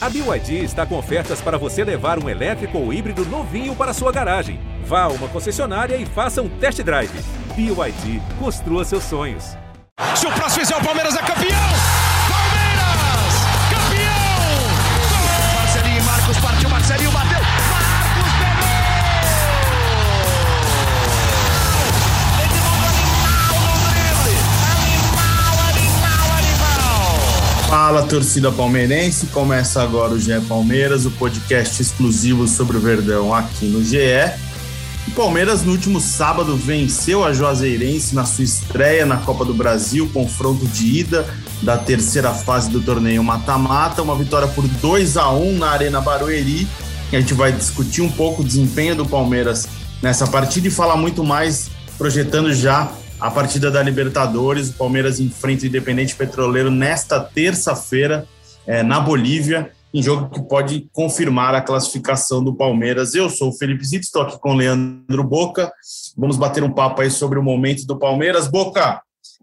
A BYD está com ofertas para você levar um elétrico ou híbrido novinho para sua garagem. Vá a uma concessionária e faça um test drive. BYD, construa seus sonhos. Se o próximo fizer o Palmeiras é campeão! Fala torcida palmeirense, começa agora o GE Palmeiras, o podcast exclusivo sobre o Verdão aqui no GE. O Palmeiras no último sábado venceu a Juazeirense na sua estreia na Copa do Brasil, confronto de ida da terceira fase do torneio mata-mata, uma vitória por 2 a 1 na Arena Barueri. A gente vai discutir um pouco o desempenho do Palmeiras nessa partida e falar muito mais projetando já a partida da Libertadores. O Palmeiras enfrenta o Independente Petroleiro nesta terça-feira é, na Bolívia, em jogo que pode confirmar a classificação do Palmeiras. Eu sou o Felipe Zito, estou aqui com o Leandro Boca. Vamos bater um papo aí sobre o momento do Palmeiras. Boca,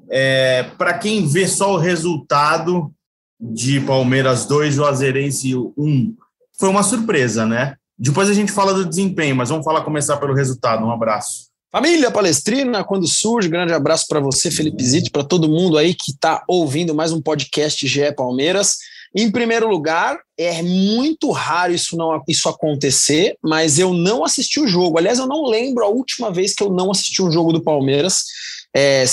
é, para quem vê só o resultado de Palmeiras 2, Juazeirense 1, foi uma surpresa, né? Depois a gente fala do desempenho, mas vamos falar começar pelo resultado. Um abraço. Família Palestrina, quando surge, grande abraço para você, Felipe Zito, para todo mundo aí que está ouvindo mais um podcast GE Palmeiras. Em primeiro lugar, é muito raro isso, não, isso acontecer, mas eu não assisti o jogo. Aliás, eu não lembro a última vez que eu não assisti um jogo do Palmeiras, é,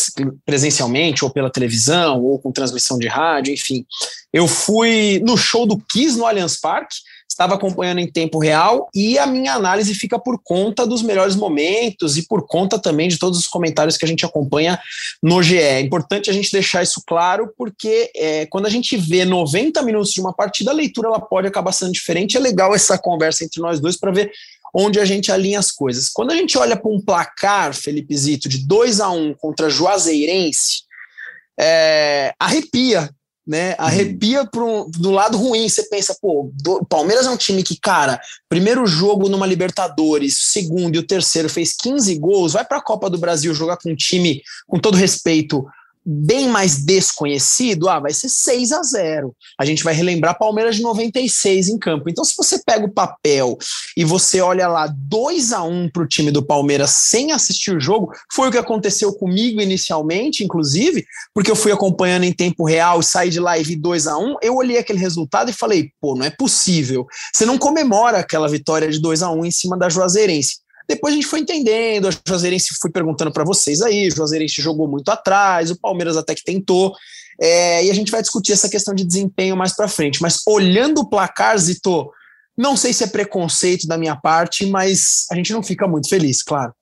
presencialmente, ou pela televisão, ou com transmissão de rádio, enfim. Eu fui no show do Kiss no Allianz Parque, estava acompanhando em tempo real e a minha análise fica por conta dos melhores momentos e por conta também de todos os comentários que a gente acompanha no GE. É importante a gente deixar isso claro, porque é, quando a gente vê 90 minutos de uma partida, a leitura ela pode acabar sendo diferente. É legal essa conversa entre nós dois para ver onde a gente alinha as coisas. Quando a gente olha para um placar, Felipe Zito, de 2 a 1 contra Juazeirense, é, arrepia né? Arrepia pro, do lado ruim. Você pensa, pô, o Palmeiras é um time que, cara, primeiro jogo numa Libertadores, segundo e o terceiro fez 15 gols, vai para a Copa do Brasil jogar com um time, com todo respeito, bem mais desconhecido, ah, vai ser 6 a 0. A gente vai relembrar Palmeiras de 96 em campo. Então, se você pega o papel e você olha lá 2 a 1 para o time do Palmeiras sem assistir o jogo, foi o que aconteceu comigo inicialmente, inclusive, porque eu fui acompanhando em tempo real, saí de e vi 2 a 1 eu olhei aquele resultado e falei, pô, não é possível. Você não comemora aquela vitória de 2 a 1 em cima da Juazeirense. Depois a gente foi entendendo, a Juazeirense fui perguntando para vocês aí, o Juazeirense jogou muito atrás, o Palmeiras até que tentou, é, e a gente vai discutir essa questão de desempenho mais para frente. Mas olhando o placar, Zito, não sei se é preconceito da minha parte, mas a gente não fica muito feliz, claro.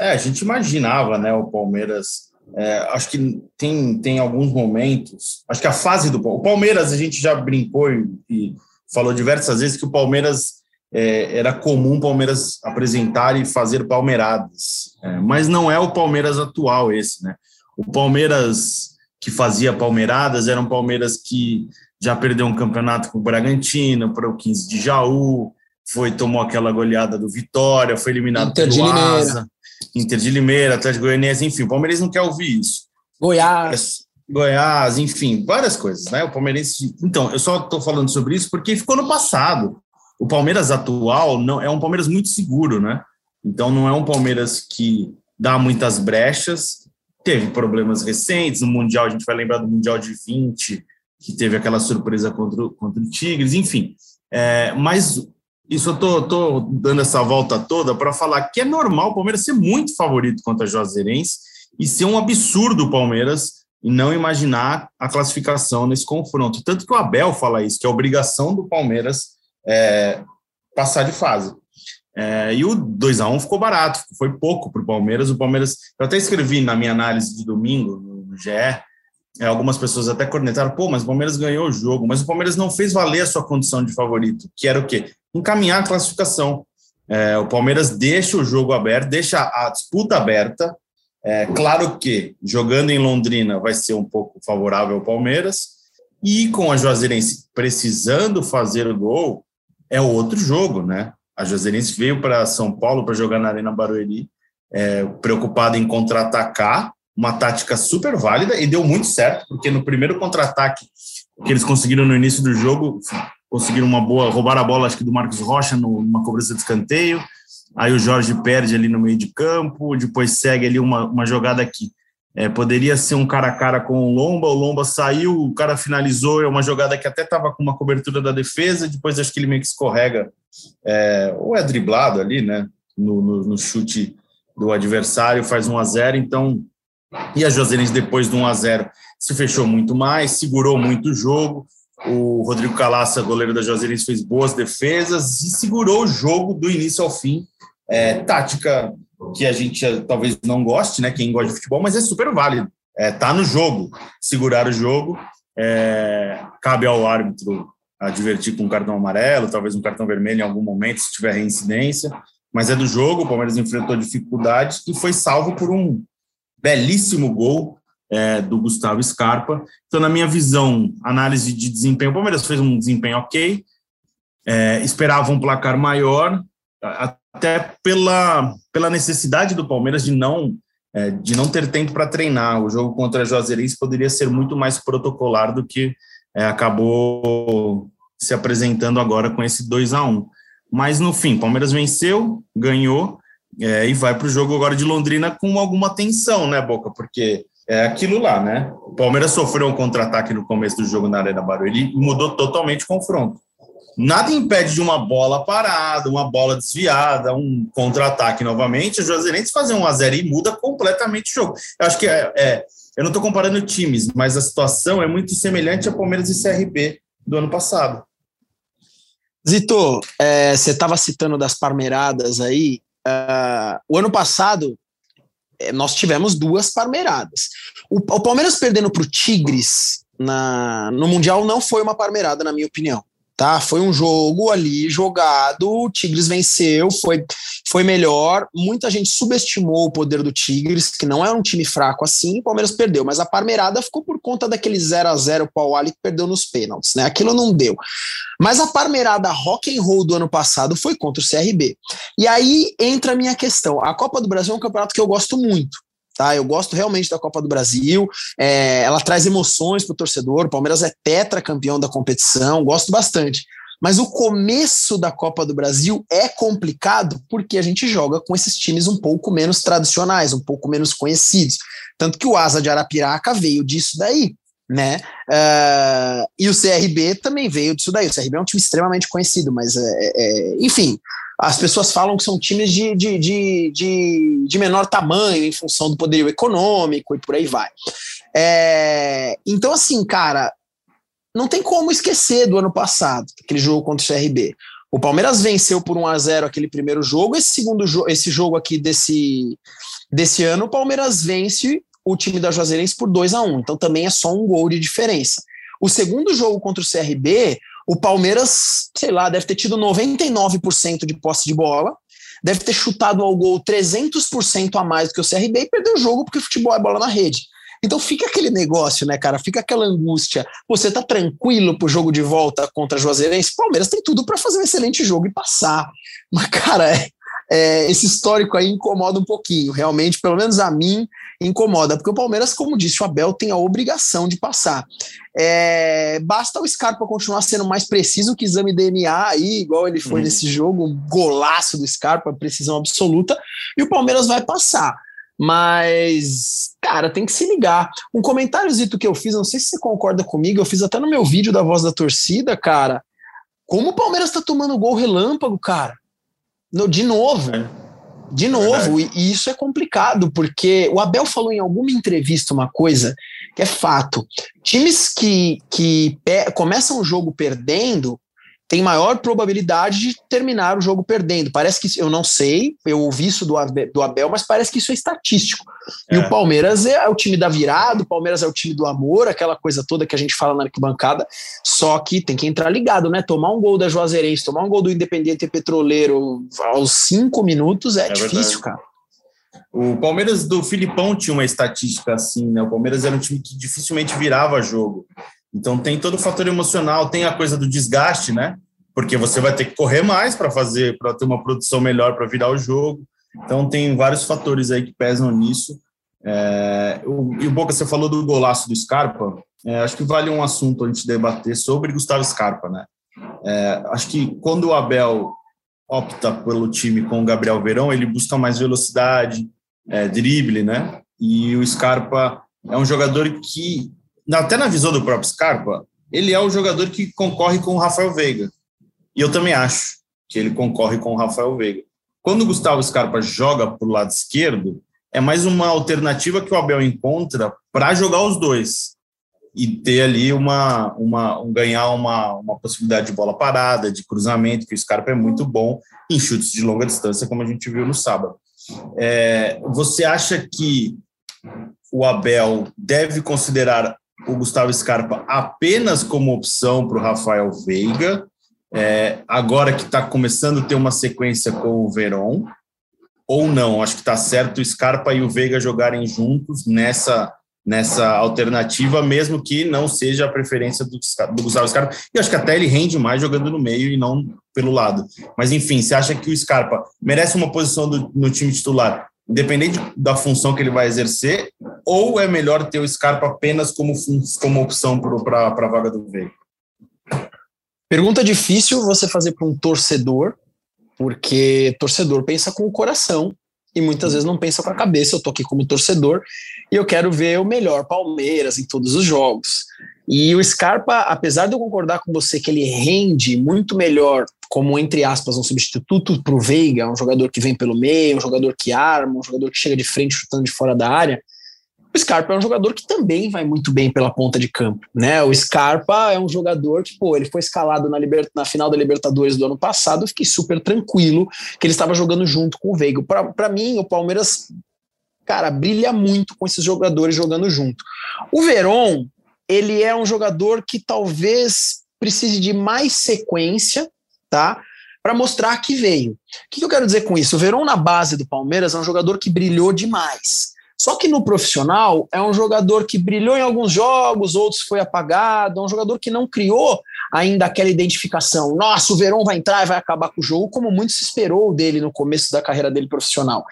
É, a gente imaginava, né, o Palmeiras. É, acho que tem, tem alguns momentos. Acho que a fase do o Palmeiras, a gente já brincou e, e falou diversas vezes que o Palmeiras é, era comum o Palmeiras apresentar e fazer palmeiradas, é, mas não é o Palmeiras atual esse, né? O Palmeiras que fazia palmeiradas era um Palmeiras que já perdeu um campeonato com o Bragantino, para o 15 de Jaú, foi tomou aquela goleada do Vitória, foi eliminado Inter pelo de Limeira. Asa, Inter de Limeira, Atlético Goianiense, enfim, o Palmeiras não quer ouvir isso. Goiás. Goiás, enfim, várias coisas, né? O Palmeirense. Então, eu só estou falando sobre isso porque ficou no passado. O Palmeiras atual não é um Palmeiras muito seguro, né? Então não é um Palmeiras que dá muitas brechas. Teve problemas recentes no Mundial, a gente vai lembrar do Mundial de 20, que teve aquela surpresa contra, o- contra o Tigres, enfim. É, mas isso eu tô, tô dando essa volta toda para falar que é normal o Palmeiras ser muito favorito contra a Juazeirense e ser um absurdo o Palmeiras e não imaginar a classificação nesse confronto. Tanto que o Abel fala isso, que é obrigação do Palmeiras é, passar de fase. É, e o 2 a 1 ficou barato, foi pouco para o Palmeiras. O Palmeiras, eu até escrevi na minha análise de domingo no, no GE, é, algumas pessoas até cornetaram, pô, mas o Palmeiras ganhou o jogo, mas o Palmeiras não fez valer a sua condição de favorito, que era o quê? Encaminhar a classificação. É, o Palmeiras deixa o jogo aberto, deixa a disputa aberta. É, claro que jogando em Londrina vai ser um pouco favorável ao Palmeiras, e com a Juazeirense precisando fazer o gol, é outro jogo, né? A Juazeirense veio para São Paulo para jogar na Arena Barueri, é, preocupada em contra-atacar, uma tática super válida e deu muito certo, porque no primeiro contra-ataque que eles conseguiram no início do jogo, conseguiram uma boa, roubar a bola, acho que do Marcos Rocha, numa cobrança de escanteio. Aí o Jorge perde ali no meio de campo, depois segue ali uma, uma jogada que é, poderia ser um cara a cara com o Lomba, o Lomba saiu, o cara finalizou, é uma jogada que até estava com uma cobertura da defesa, depois acho que ele meio que escorrega, é, ou é driblado ali, né, no, no, no chute do adversário, faz 1 a 0 então, e a Josenense depois do 1 a 0 se fechou muito mais, segurou muito o jogo, o Rodrigo Calaça, goleiro da Juazeirense, fez boas defesas e segurou o jogo do início ao fim, é, tática que a gente eh, talvez não goste, né? Quem gosta de futebol, mas é super válido. É, tá no jogo, segurar o jogo. É, cabe ao árbitro advertir com um cartão amarelo, talvez um cartão vermelho em algum momento, se tiver reincidência. Mas é do jogo, o Palmeiras enfrentou dificuldades e foi salvo por um belíssimo gol é, do Gustavo Scarpa. Então, na minha visão, análise de desempenho, o Palmeiras fez um desempenho ok, é, esperava um placar maior, até pela, pela necessidade do Palmeiras de não é, de não ter tempo para treinar. O jogo contra a Juazeirense poderia ser muito mais protocolar do que é, acabou se apresentando agora com esse 2 a 1 Mas no fim, Palmeiras venceu, ganhou é, e vai para o jogo agora de Londrina com alguma tensão, né, Boca? Porque é aquilo lá, né? O Palmeiras sofreu um contra-ataque no começo do jogo na Arena Barueri e mudou totalmente o confronto. Nada impede de uma bola parada, uma bola desviada, um contra-ataque novamente, o Juazeirense fazer um a zero e muda completamente o jogo. Eu acho que é, é eu não estou comparando times, mas a situação é muito semelhante a Palmeiras e CRB do ano passado. Zito, é, você estava citando das parmeiradas aí. Uh, o ano passado é, nós tivemos duas parmeiradas. O, o Palmeiras perdendo para o Tigres na, no Mundial não foi uma parmeirada, na minha opinião tá? Foi um jogo ali jogado, o Tigres venceu, foi, foi melhor. Muita gente subestimou o poder do Tigres, que não é um time fraco assim, o Palmeiras perdeu, mas a Parmeirada ficou por conta daquele 0 a 0 o Ali que perdeu nos pênaltis, né? Aquilo não deu. Mas a Parmeirada rock and roll do ano passado foi contra o CRB. E aí entra a minha questão. A Copa do Brasil é um campeonato que eu gosto muito tá? Eu gosto realmente da Copa do Brasil, é, ela traz emoções para o torcedor. O Palmeiras é tetracampeão da competição, gosto bastante. Mas o começo da Copa do Brasil é complicado porque a gente joga com esses times um pouco menos tradicionais, um pouco menos conhecidos. Tanto que o Asa de Arapiraca veio disso daí, né? Uh, e o CRB também veio disso daí. O CRB é um time extremamente conhecido, mas, é, é, enfim, as pessoas falam que são times de, de, de, de, de menor tamanho em função do poderio econômico e por aí vai. É, então, assim, cara, não tem como esquecer do ano passado, aquele jogo contra o CRB. O Palmeiras venceu por 1 a 0 aquele primeiro jogo, esse segundo jogo, esse jogo aqui desse, desse ano, o Palmeiras vence o time da Juazeirense por 2 a 1 Então também é só um gol de diferença. O segundo jogo contra o CRB, o Palmeiras, sei lá, deve ter tido 99% de posse de bola, deve ter chutado ao gol 300% a mais do que o CRB e perdeu o jogo porque o futebol é bola na rede. Então fica aquele negócio, né, cara? Fica aquela angústia. Você tá tranquilo pro jogo de volta contra Juazeirense? Palmeiras tem tudo para fazer um excelente jogo e passar. Mas, cara, é, é, esse histórico aí incomoda um pouquinho. Realmente, pelo menos a mim, incomoda, porque o Palmeiras, como disse o Abel, tem a obrigação de passar. É, basta o Scarpa continuar sendo mais preciso que exame DNA aí, igual ele foi uhum. nesse jogo, um golaço do Scarpa, precisão absoluta, e o Palmeiras vai passar. Mas, cara, tem que se ligar. Um comentáriozito que eu fiz, não sei se você concorda comigo, eu fiz até no meu vídeo da voz da torcida, cara. Como o Palmeiras tá tomando gol relâmpago, cara? No, de novo. É. De novo, é e isso é complicado, porque o Abel falou em alguma entrevista uma coisa que é fato. Times que, que começam o jogo perdendo tem maior probabilidade de terminar o jogo perdendo. Parece que, eu não sei, eu ouvi isso do Abel, do Abel mas parece que isso é estatístico. É. E o Palmeiras é o time da virada, o Palmeiras é o time do amor, aquela coisa toda que a gente fala na arquibancada, só que tem que entrar ligado, né? Tomar um gol da Juazeirense, tomar um gol do Independiente Petroleiro aos cinco minutos é, é difícil, verdade. cara. O Palmeiras do Filipão tinha uma estatística assim, né? O Palmeiras era um time que dificilmente virava jogo. Então tem todo o fator emocional, tem a coisa do desgaste, né? Porque você vai ter que correr mais para fazer, para ter uma produção melhor para virar o jogo. Então tem vários fatores aí que pesam nisso. É, o, e o Boca, você falou do golaço do Scarpa. É, acho que vale um assunto a gente debater sobre Gustavo Scarpa, né? É, acho que quando o Abel opta pelo time com o Gabriel Verão, ele busca mais velocidade, é, drible, né? E o Scarpa é um jogador que, até na visão do próprio Scarpa, ele é o jogador que concorre com o Rafael Veiga. E eu também acho que ele concorre com o Rafael Veiga. Quando o Gustavo Scarpa joga para o lado esquerdo, é mais uma alternativa que o Abel encontra para jogar os dois e ter ali uma, uma um, ganhar uma, uma possibilidade de bola parada, de cruzamento, que o Scarpa é muito bom em chutes de longa distância, como a gente viu no sábado. É, você acha que o Abel deve considerar o Gustavo Scarpa apenas como opção para o Rafael Veiga, é, agora que está começando a ter uma sequência com o Verón, ou não? Acho que está certo o Scarpa e o Veiga jogarem juntos nessa nessa alternativa, mesmo que não seja a preferência do, do Gustavo Scarpa. E acho que até ele rende mais jogando no meio e não pelo lado. Mas enfim, você acha que o Scarpa merece uma posição do, no time titular, independente da função que ele vai exercer, ou é melhor ter o Scarpa apenas como, como opção para a vaga do Veiga? Pergunta difícil você fazer para um torcedor, porque torcedor pensa com o coração e muitas vezes não pensa com a cabeça. Eu tô aqui como torcedor e eu quero ver o melhor Palmeiras em todos os jogos. E o Scarpa, apesar de eu concordar com você que ele rende muito melhor como, entre aspas, um substituto para o Veiga, um jogador que vem pelo meio, um jogador que arma, um jogador que chega de frente chutando de fora da área, o Scarpa é um jogador que também vai muito bem pela ponta de campo, né? O Scarpa é um jogador que, pô, ele foi escalado na, liber... na final da Libertadores do ano passado, eu fiquei super tranquilo que ele estava jogando junto com o Veiga. Para mim, o Palmeiras, cara, brilha muito com esses jogadores jogando junto. O Veron, ele é um jogador que talvez precise de mais sequência, tá? Para mostrar que veio. O que eu quero dizer com isso? O Veron na base do Palmeiras é um jogador que brilhou demais. Só que no profissional é um jogador que brilhou em alguns jogos, outros foi apagado, é um jogador que não criou ainda aquela identificação. Nossa, o Verão vai entrar e vai acabar com o jogo, como muito se esperou dele no começo da carreira dele profissional.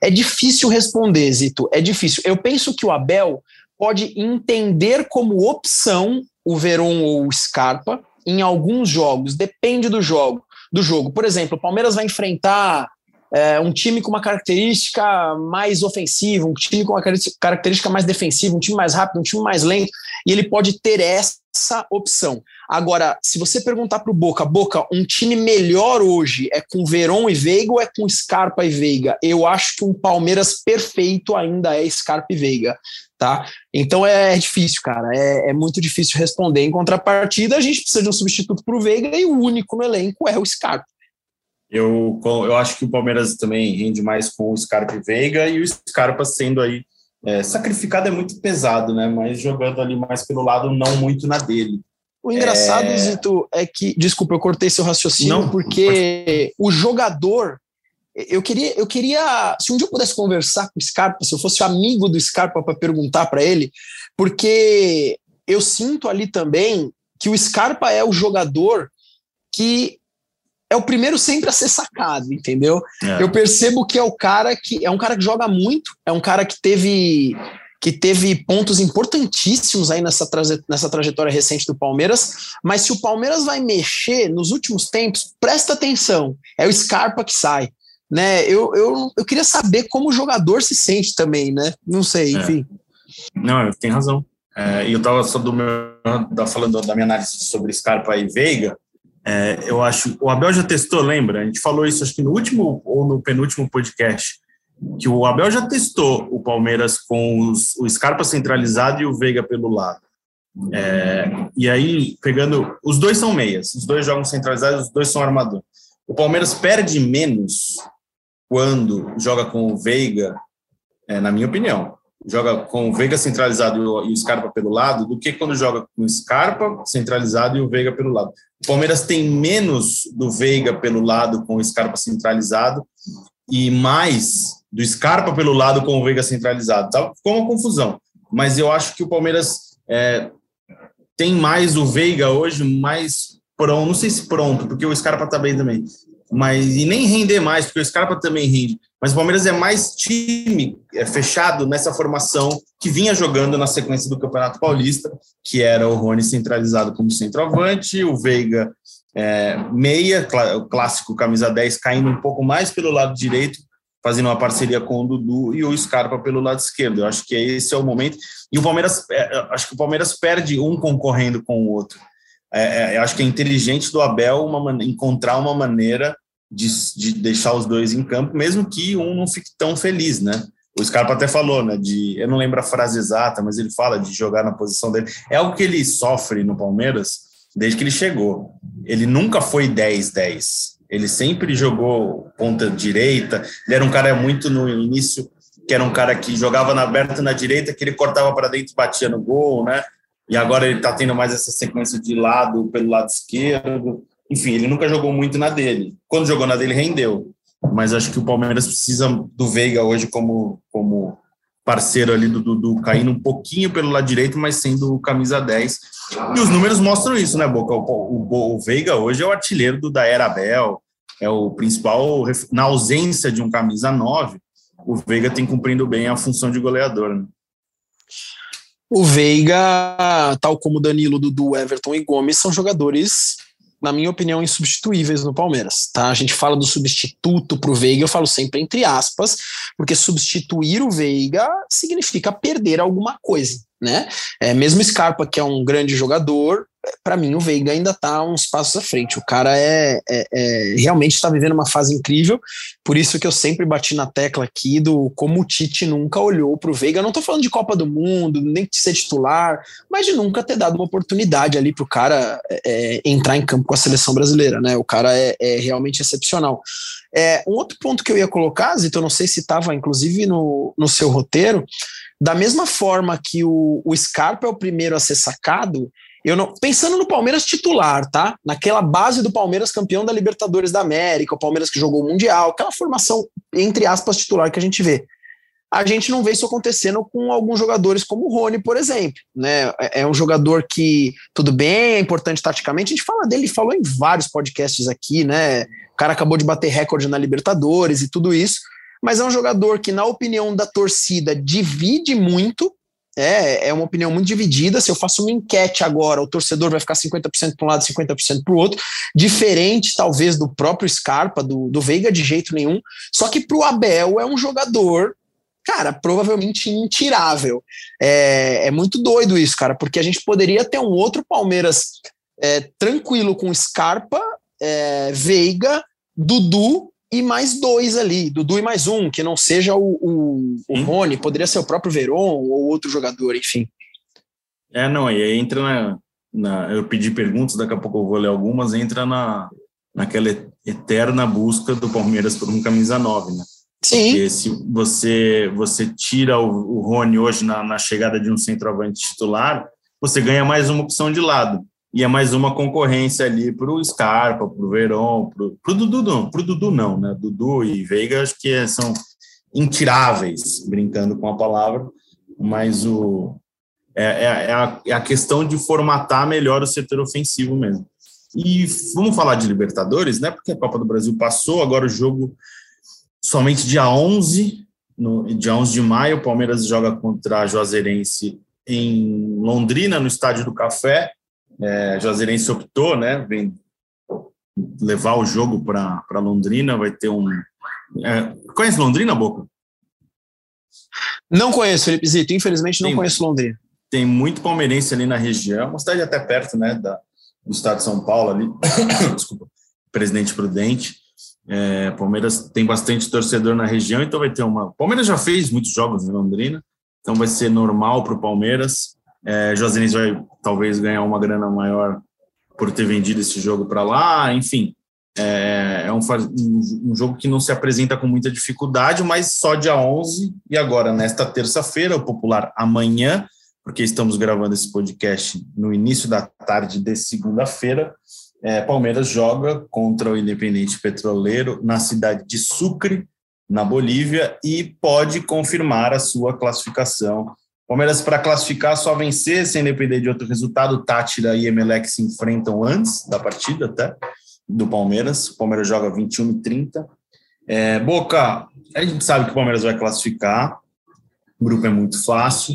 É difícil responder, Zito, é difícil. Eu penso que o Abel pode entender como opção o Verón ou o Scarpa em alguns jogos, depende do jogo. Do jogo. Por exemplo, o Palmeiras vai enfrentar é, um time com uma característica mais ofensiva, um time com uma característica mais defensiva, um time mais rápido, um time mais lento, e ele pode ter essa opção. Agora, se você perguntar para o Boca, Boca, um time melhor hoje é com Veron e Veiga ou é com Scarpa e Veiga? Eu acho que um Palmeiras perfeito ainda é Scarpa e Veiga. Tá? Então é, difícil, cara. É, é, muito difícil responder. Em contrapartida, a gente precisa de um substituto para o Veiga e o único no elenco é o Scarpa. Eu, eu acho que o Palmeiras também rende mais com o Scarpa e Veiga, e o Scarpa sendo aí é, sacrificado é muito pesado, né? Mas jogando ali mais pelo lado, não muito na dele. O engraçado, é... Zito, é que. Desculpa, eu cortei seu raciocínio, não, porque pode... o jogador. Eu queria, eu queria. Se um dia eu pudesse conversar com o Scarpa, se eu fosse amigo do Scarpa para perguntar para ele, porque eu sinto ali também que o Scarpa é o jogador que é o primeiro sempre a ser sacado, entendeu? É. Eu percebo que é o cara que é um cara que joga muito, é um cara que teve que teve pontos importantíssimos aí nessa, traje, nessa trajetória recente do Palmeiras, mas se o Palmeiras vai mexer nos últimos tempos, presta atenção, é o Scarpa que sai. Né, eu, eu, eu queria saber como o jogador se sente também, né? Não sei, é. enfim. É. Não, tem razão. É, e eu estava só do meu, falando da minha análise sobre Scarpa e Veiga, é, eu acho, o Abel já testou, lembra? A gente falou isso acho que no último ou no penúltimo podcast, que o Abel já testou o Palmeiras com os, o Scarpa centralizado e o Veiga pelo lado. É, e aí, pegando. Os dois são meias, os dois jogam centralizados, os dois são armador. O Palmeiras perde menos quando joga com o Veiga, é, na minha opinião joga com o Veiga centralizado e o Scarpa pelo lado, do que quando joga com o Scarpa centralizado e o Veiga pelo lado. O Palmeiras tem menos do Veiga pelo lado com o Scarpa centralizado e mais do Scarpa pelo lado com o Veiga centralizado. Tá? Ficou uma confusão, mas eu acho que o Palmeiras é, tem mais o Veiga hoje, mais pronto, não sei se pronto, porque o Scarpa tá bem também, mas e nem render mais, porque o Scarpa também rende. Mas o Palmeiras é mais time é, fechado nessa formação que vinha jogando na sequência do Campeonato Paulista, que era o Rony centralizado como centroavante, o Veiga é, meia, o clássico camisa 10, caindo um pouco mais pelo lado direito, fazendo uma parceria com o Dudu e o Scarpa pelo lado esquerdo. Eu acho que esse é o momento. E o Palmeiras, é, acho que o Palmeiras perde um concorrendo com o outro. É, é, eu acho que é inteligente do Abel uma, encontrar uma maneira de, de, deixar os dois em campo, mesmo que um não fique tão feliz, né? O Scarpa até falou, né? De, eu não lembro a frase exata, mas ele fala de jogar na posição dele. É algo que ele sofre no Palmeiras desde que ele chegou. Ele nunca foi 10-10. Ele sempre jogou ponta direita. Ele era um cara muito no início, que era um cara que jogava na aberta na direita, que ele cortava para dentro e batia no gol, né? E agora ele está tendo mais essa sequência de lado pelo lado esquerdo. Enfim, ele nunca jogou muito na dele. Quando jogou na dele, rendeu. Mas acho que o Palmeiras precisa do Veiga hoje como, como parceiro ali do Dudu, caindo um pouquinho pelo lado direito, mas sendo camisa 10. E os números mostram isso, né, Boca? O, o, o Veiga hoje é o artilheiro do da Era é o principal, na ausência de um camisa 9, o Veiga tem cumprindo bem a função de goleador. Né? O Veiga, tal como Danilo, Dudu, Everton e Gomes, são jogadores na minha opinião, insubstituíveis no Palmeiras. Tá? A gente fala do substituto para o Veiga, eu falo sempre entre aspas, porque substituir o Veiga significa perder alguma coisa. Né? É, mesmo Scarpa, que é um grande jogador, para mim o Veiga ainda está uns passos à frente. O cara é, é, é realmente está vivendo uma fase incrível. Por isso que eu sempre bati na tecla aqui do como o Tite nunca olhou para o Veiga. não estou falando de Copa do Mundo, nem de ser titular, mas de nunca ter dado uma oportunidade ali para o cara é, entrar em campo com a seleção brasileira. Né? O cara é, é realmente excepcional. É, um outro ponto que eu ia colocar, Zito, eu não sei se estava inclusive no, no seu roteiro, da mesma forma que o, o Scarpa é o primeiro a ser sacado, eu não, pensando no Palmeiras titular, tá? Naquela base do Palmeiras campeão da Libertadores da América, o Palmeiras que jogou o Mundial, aquela formação, entre aspas, titular que a gente vê. A gente não vê isso acontecendo com alguns jogadores como o Rony, por exemplo. Né? É, é um jogador que, tudo bem, é importante taticamente, a gente fala dele, falou em vários podcasts aqui, né? O cara acabou de bater recorde na Libertadores e tudo isso, mas é um jogador que, na opinião da torcida, divide muito, é, é uma opinião muito dividida. Se eu faço uma enquete agora, o torcedor vai ficar 50% para um lado, 50% para o outro, diferente talvez do próprio Scarpa, do, do Veiga, de jeito nenhum. Só que para o Abel é um jogador, cara, provavelmente intirável. É, é muito doido isso, cara, porque a gente poderia ter um outro Palmeiras é, tranquilo com Scarpa, é, Veiga, Dudu e mais dois ali, Dudu e mais um, que não seja o, o, o Rony, poderia ser o próprio Veron ou outro jogador, enfim. É, não, e aí entra na, na, Eu pedi perguntas, daqui a pouco eu vou ler algumas, entra na, naquela eterna busca do Palmeiras por um camisa 9, né? Sim. Porque se você, você tira o, o Rony hoje na, na chegada de um centroavante titular, você ganha mais uma opção de lado e é mais uma concorrência ali para o Scarpa, para o Verón, para o Dudu não, para o Dudu não, né? Dudu e Veiga acho que é, são intiráveis, brincando com a palavra, mas o, é, é, é, a, é a questão de formatar melhor o setor ofensivo mesmo. E vamos falar de Libertadores, né? Porque a Copa do Brasil passou, agora o jogo somente dia 11, no, dia 11 de maio, o Palmeiras joga contra a Juazeirense em Londrina, no Estádio do Café, é, Juazeirense optou, né, vem levar o jogo para Londrina, vai ter um... É, conhece Londrina, Boca? Não conheço, Felipe Zito, infelizmente não tem, conheço Londrina. Tem muito palmeirense ali na região, uma cidade até perto, né, da, do estado de São Paulo ali, desculpa, Presidente Prudente, é, Palmeiras tem bastante torcedor na região, então vai ter uma... Palmeiras já fez muitos jogos em Londrina, então vai ser normal para o Palmeiras, é, Josinez vai talvez ganhar uma grana maior por ter vendido esse jogo para lá, enfim. É, é um, um, jogo que não se apresenta com muita dificuldade, mas só dia 11 e agora, nesta terça-feira, o popular amanhã, porque estamos gravando esse podcast no início da tarde de segunda-feira, é, Palmeiras joga contra o Independente Petroleiro na cidade de Sucre, na Bolívia, e pode confirmar a sua classificação Palmeiras, para classificar, só vencer, sem depender de outro resultado. Tátira e Emelec se enfrentam antes da partida, até, do Palmeiras. O Palmeiras joga 21 e 30. É, Boca, a gente sabe que o Palmeiras vai classificar. O grupo é muito fácil.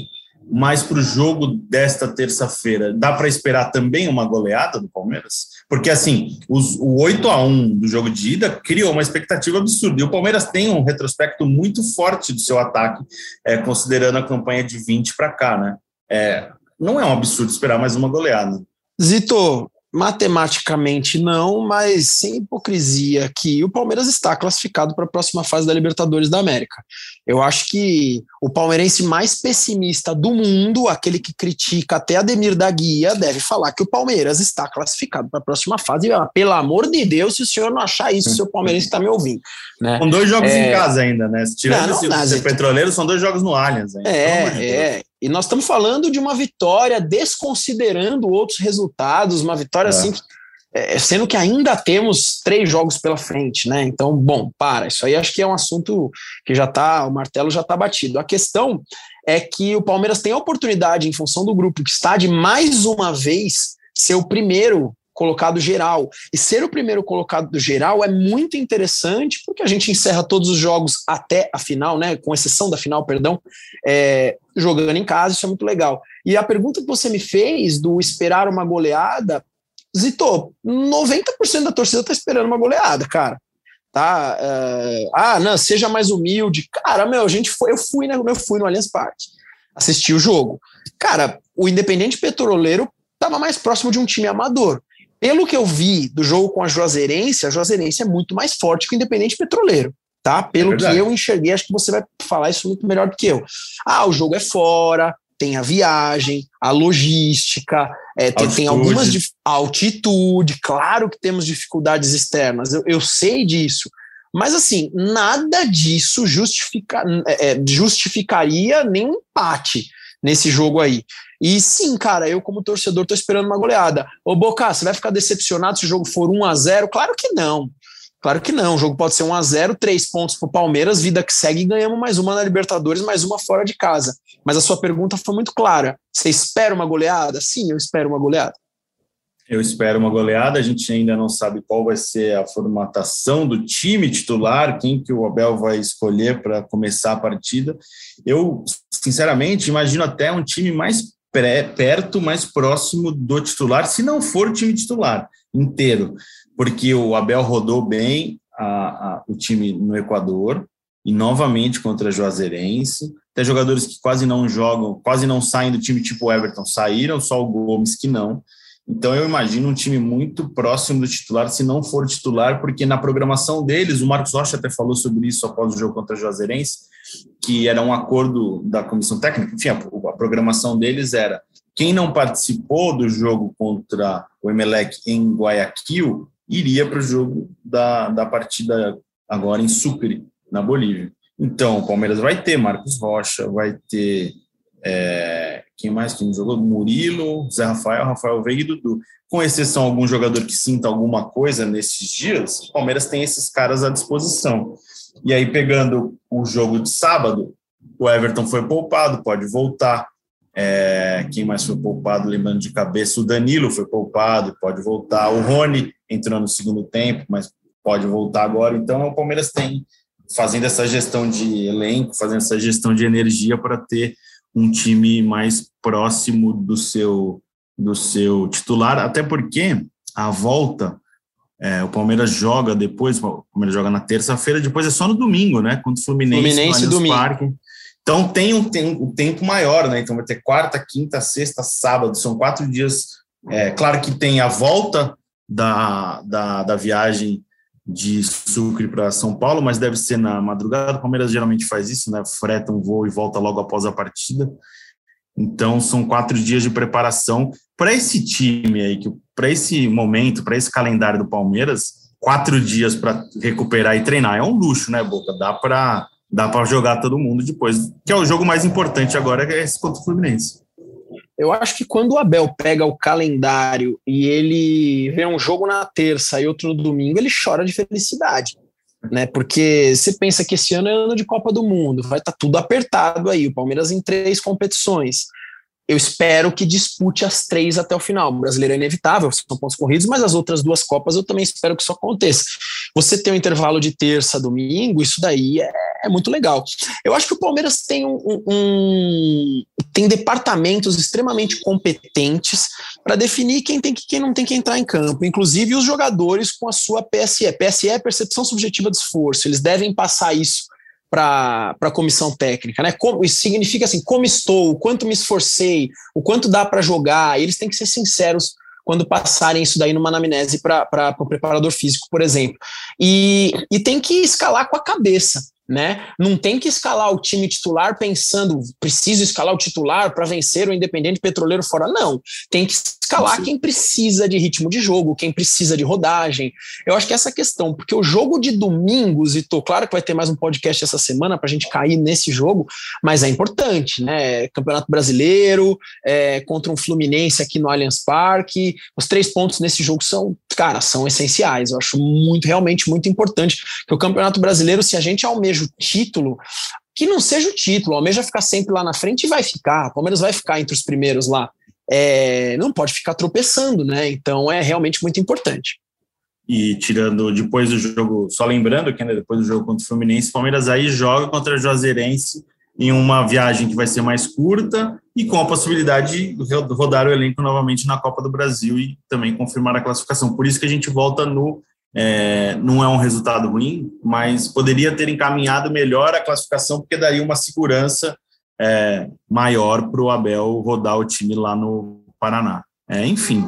mas para o jogo desta terça-feira, dá para esperar também uma goleada do Palmeiras? Porque, assim, os, o 8 a 1 do jogo de ida criou uma expectativa absurda. E o Palmeiras tem um retrospecto muito forte do seu ataque, é, considerando a campanha de 20 para cá, né? É, não é um absurdo esperar mais uma goleada. Zito, Matematicamente não, mas sem hipocrisia que o Palmeiras está classificado para a próxima fase da Libertadores da América. Eu acho que o palmeirense mais pessimista do mundo, aquele que critica até Ademir da Guia, deve falar que o Palmeiras está classificado para a próxima fase. Pelo amor de Deus, se o senhor não achar isso, o seu palmeirense está me ouvindo. Né? Com dois jogos é... em casa ainda, né? Tirando não, não, esse, petroleiro, são dois jogos no Allianz. Ainda. É, é. E nós estamos falando de uma vitória desconsiderando outros resultados, uma vitória é. assim, é, sendo que ainda temos três jogos pela frente, né? Então, bom, para. Isso aí acho que é um assunto que já tá, o martelo já está batido. A questão é que o Palmeiras tem a oportunidade, em função do grupo que está de mais uma vez ser o primeiro colocado geral. E ser o primeiro colocado do geral é muito interessante, porque a gente encerra todos os jogos até a final, né? Com exceção da final, perdão, é, jogando em casa, isso é muito legal. E a pergunta que você me fez do esperar uma goleada, Zito, 90% da torcida tá esperando uma goleada, cara. Tá? É, ah, não, seja mais humilde. Cara, meu, a gente foi, eu fui, né? Eu fui no Allianz Parque, assisti o jogo. Cara, o Independente Petroleiro estava mais próximo de um time amador. Pelo que eu vi do jogo com a Juazeirense, a Juazeirense é muito mais forte que o Independente Petroleiro, tá? Pelo é que eu enxerguei, acho que você vai falar isso muito melhor do que eu. Ah, o jogo é fora, tem a viagem, a logística, é, tem, tem, algumas altitude, claro que temos dificuldades externas, eu, eu sei disso. Mas assim, nada disso justifica, é, é justificaria nem um empate nesse jogo aí. E sim, cara, eu como torcedor tô esperando uma goleada. Ô Boca, você vai ficar decepcionado se o jogo for 1 a 0 Claro que não. Claro que não. O jogo pode ser 1 a 0 três pontos pro Palmeiras, vida que segue ganhamos mais uma na Libertadores, mais uma fora de casa. Mas a sua pergunta foi muito clara. Você espera uma goleada? Sim, eu espero uma goleada. Eu espero uma goleada. A gente ainda não sabe qual vai ser a formatação do time titular, quem que o Abel vai escolher para começar a partida. Eu, sinceramente, imagino até um time mais pré, perto, mais próximo do titular, se não for o time titular inteiro, porque o Abel rodou bem a, a, o time no Equador e novamente contra a Juazeirense. Até jogadores que quase não jogam, quase não saem do time tipo Everton saíram, só o Gomes que não. Então eu imagino um time muito próximo do titular, se não for titular, porque na programação deles, o Marcos Rocha até falou sobre isso após o jogo contra a Juazeirense, que era um acordo da comissão técnica, enfim, a, a programação deles era quem não participou do jogo contra o Emelec em Guayaquil iria para o jogo da, da partida agora em Sucre, na Bolívia. Então, o Palmeiras vai ter Marcos Rocha, vai ter é, quem mais que jogou? Murilo, Zé Rafael, Rafael Veiga e Dudu. Com exceção algum jogador que sinta alguma coisa nesses dias, o Palmeiras tem esses caras à disposição. E aí, pegando o jogo de sábado, o Everton foi poupado, pode voltar. É, quem mais foi poupado, lembrando de cabeça, o Danilo foi poupado, pode voltar. O Rony entrou no segundo tempo, mas pode voltar agora. Então, o Palmeiras tem fazendo essa gestão de elenco, fazendo essa gestão de energia para ter um time mais próximo do seu do seu titular, até porque a volta é, o Palmeiras joga depois, o Palmeiras joga na terça-feira, depois é só no domingo, né? Contra o Fluminense, Fluminense no domingo. Parque. Então tem um, tem um tempo maior, né? Então vai ter quarta, quinta, sexta, sábado, são quatro dias. É, claro que tem a volta da, da, da viagem de Sucre para São Paulo, mas deve ser na madrugada. O Palmeiras geralmente faz isso, né? Freta um voo e volta logo após a partida. Então, são quatro dias de preparação para esse time aí, para esse momento, para esse calendário do Palmeiras. Quatro dias para recuperar e treinar é um luxo, né, Boca? Dá para dá para jogar todo mundo depois, que é o jogo mais importante agora, é esse contra o Fluminense. Eu acho que quando o Abel pega o calendário e ele vê um jogo na terça e outro no domingo, ele chora de felicidade né? Porque você pensa que esse ano é ano de Copa do Mundo, vai estar tá tudo apertado aí. O Palmeiras em três competições. Eu espero que dispute as três até o final. O brasileiro é inevitável, são pontos corridos, mas as outras duas Copas eu também espero que isso aconteça. Você tem um intervalo de terça, domingo, isso daí é, é muito legal. Eu acho que o Palmeiras tem um, um tem departamentos extremamente competentes para definir quem tem que quem não tem que entrar em campo, inclusive os jogadores com a sua PSE. PSE é percepção subjetiva de esforço. Eles devem passar isso para a comissão técnica, né? Como, isso significa assim, como estou, o quanto me esforcei, o quanto dá para jogar. Eles têm que ser sinceros quando passarem isso daí numa anamnese para o preparador físico, por exemplo. E, e tem que escalar com a cabeça né? Não tem que escalar o time titular pensando, preciso escalar o titular para vencer o Independente Petroleiro fora. Não. Tem que escalar quem precisa de ritmo de jogo, quem precisa de rodagem. Eu acho que essa questão, porque o jogo de domingos, e tô claro que vai ter mais um podcast essa semana para a gente cair nesse jogo, mas é importante, né? Campeonato Brasileiro, é, contra um Fluminense aqui no Allianz Parque. Os três pontos nesse jogo são, cara, são essenciais. Eu acho muito, realmente muito importante que o Campeonato Brasileiro, se a gente almeja o título, que não seja o título. O Almeida ficar sempre lá na frente e vai ficar. O Palmeiras vai ficar entre os primeiros lá. É, não pode ficar tropeçando, né? Então é realmente muito importante. E tirando depois do jogo, só lembrando que né, depois do jogo contra o Fluminense, o Palmeiras aí joga contra o Juazeirense em uma viagem que vai ser mais curta e com a possibilidade de rodar o elenco novamente na Copa do Brasil e também confirmar a classificação. Por isso que a gente volta no é, não é um resultado ruim, mas poderia ter encaminhado melhor a classificação, porque daria uma segurança é, maior para o Abel rodar o time lá no Paraná. É, enfim,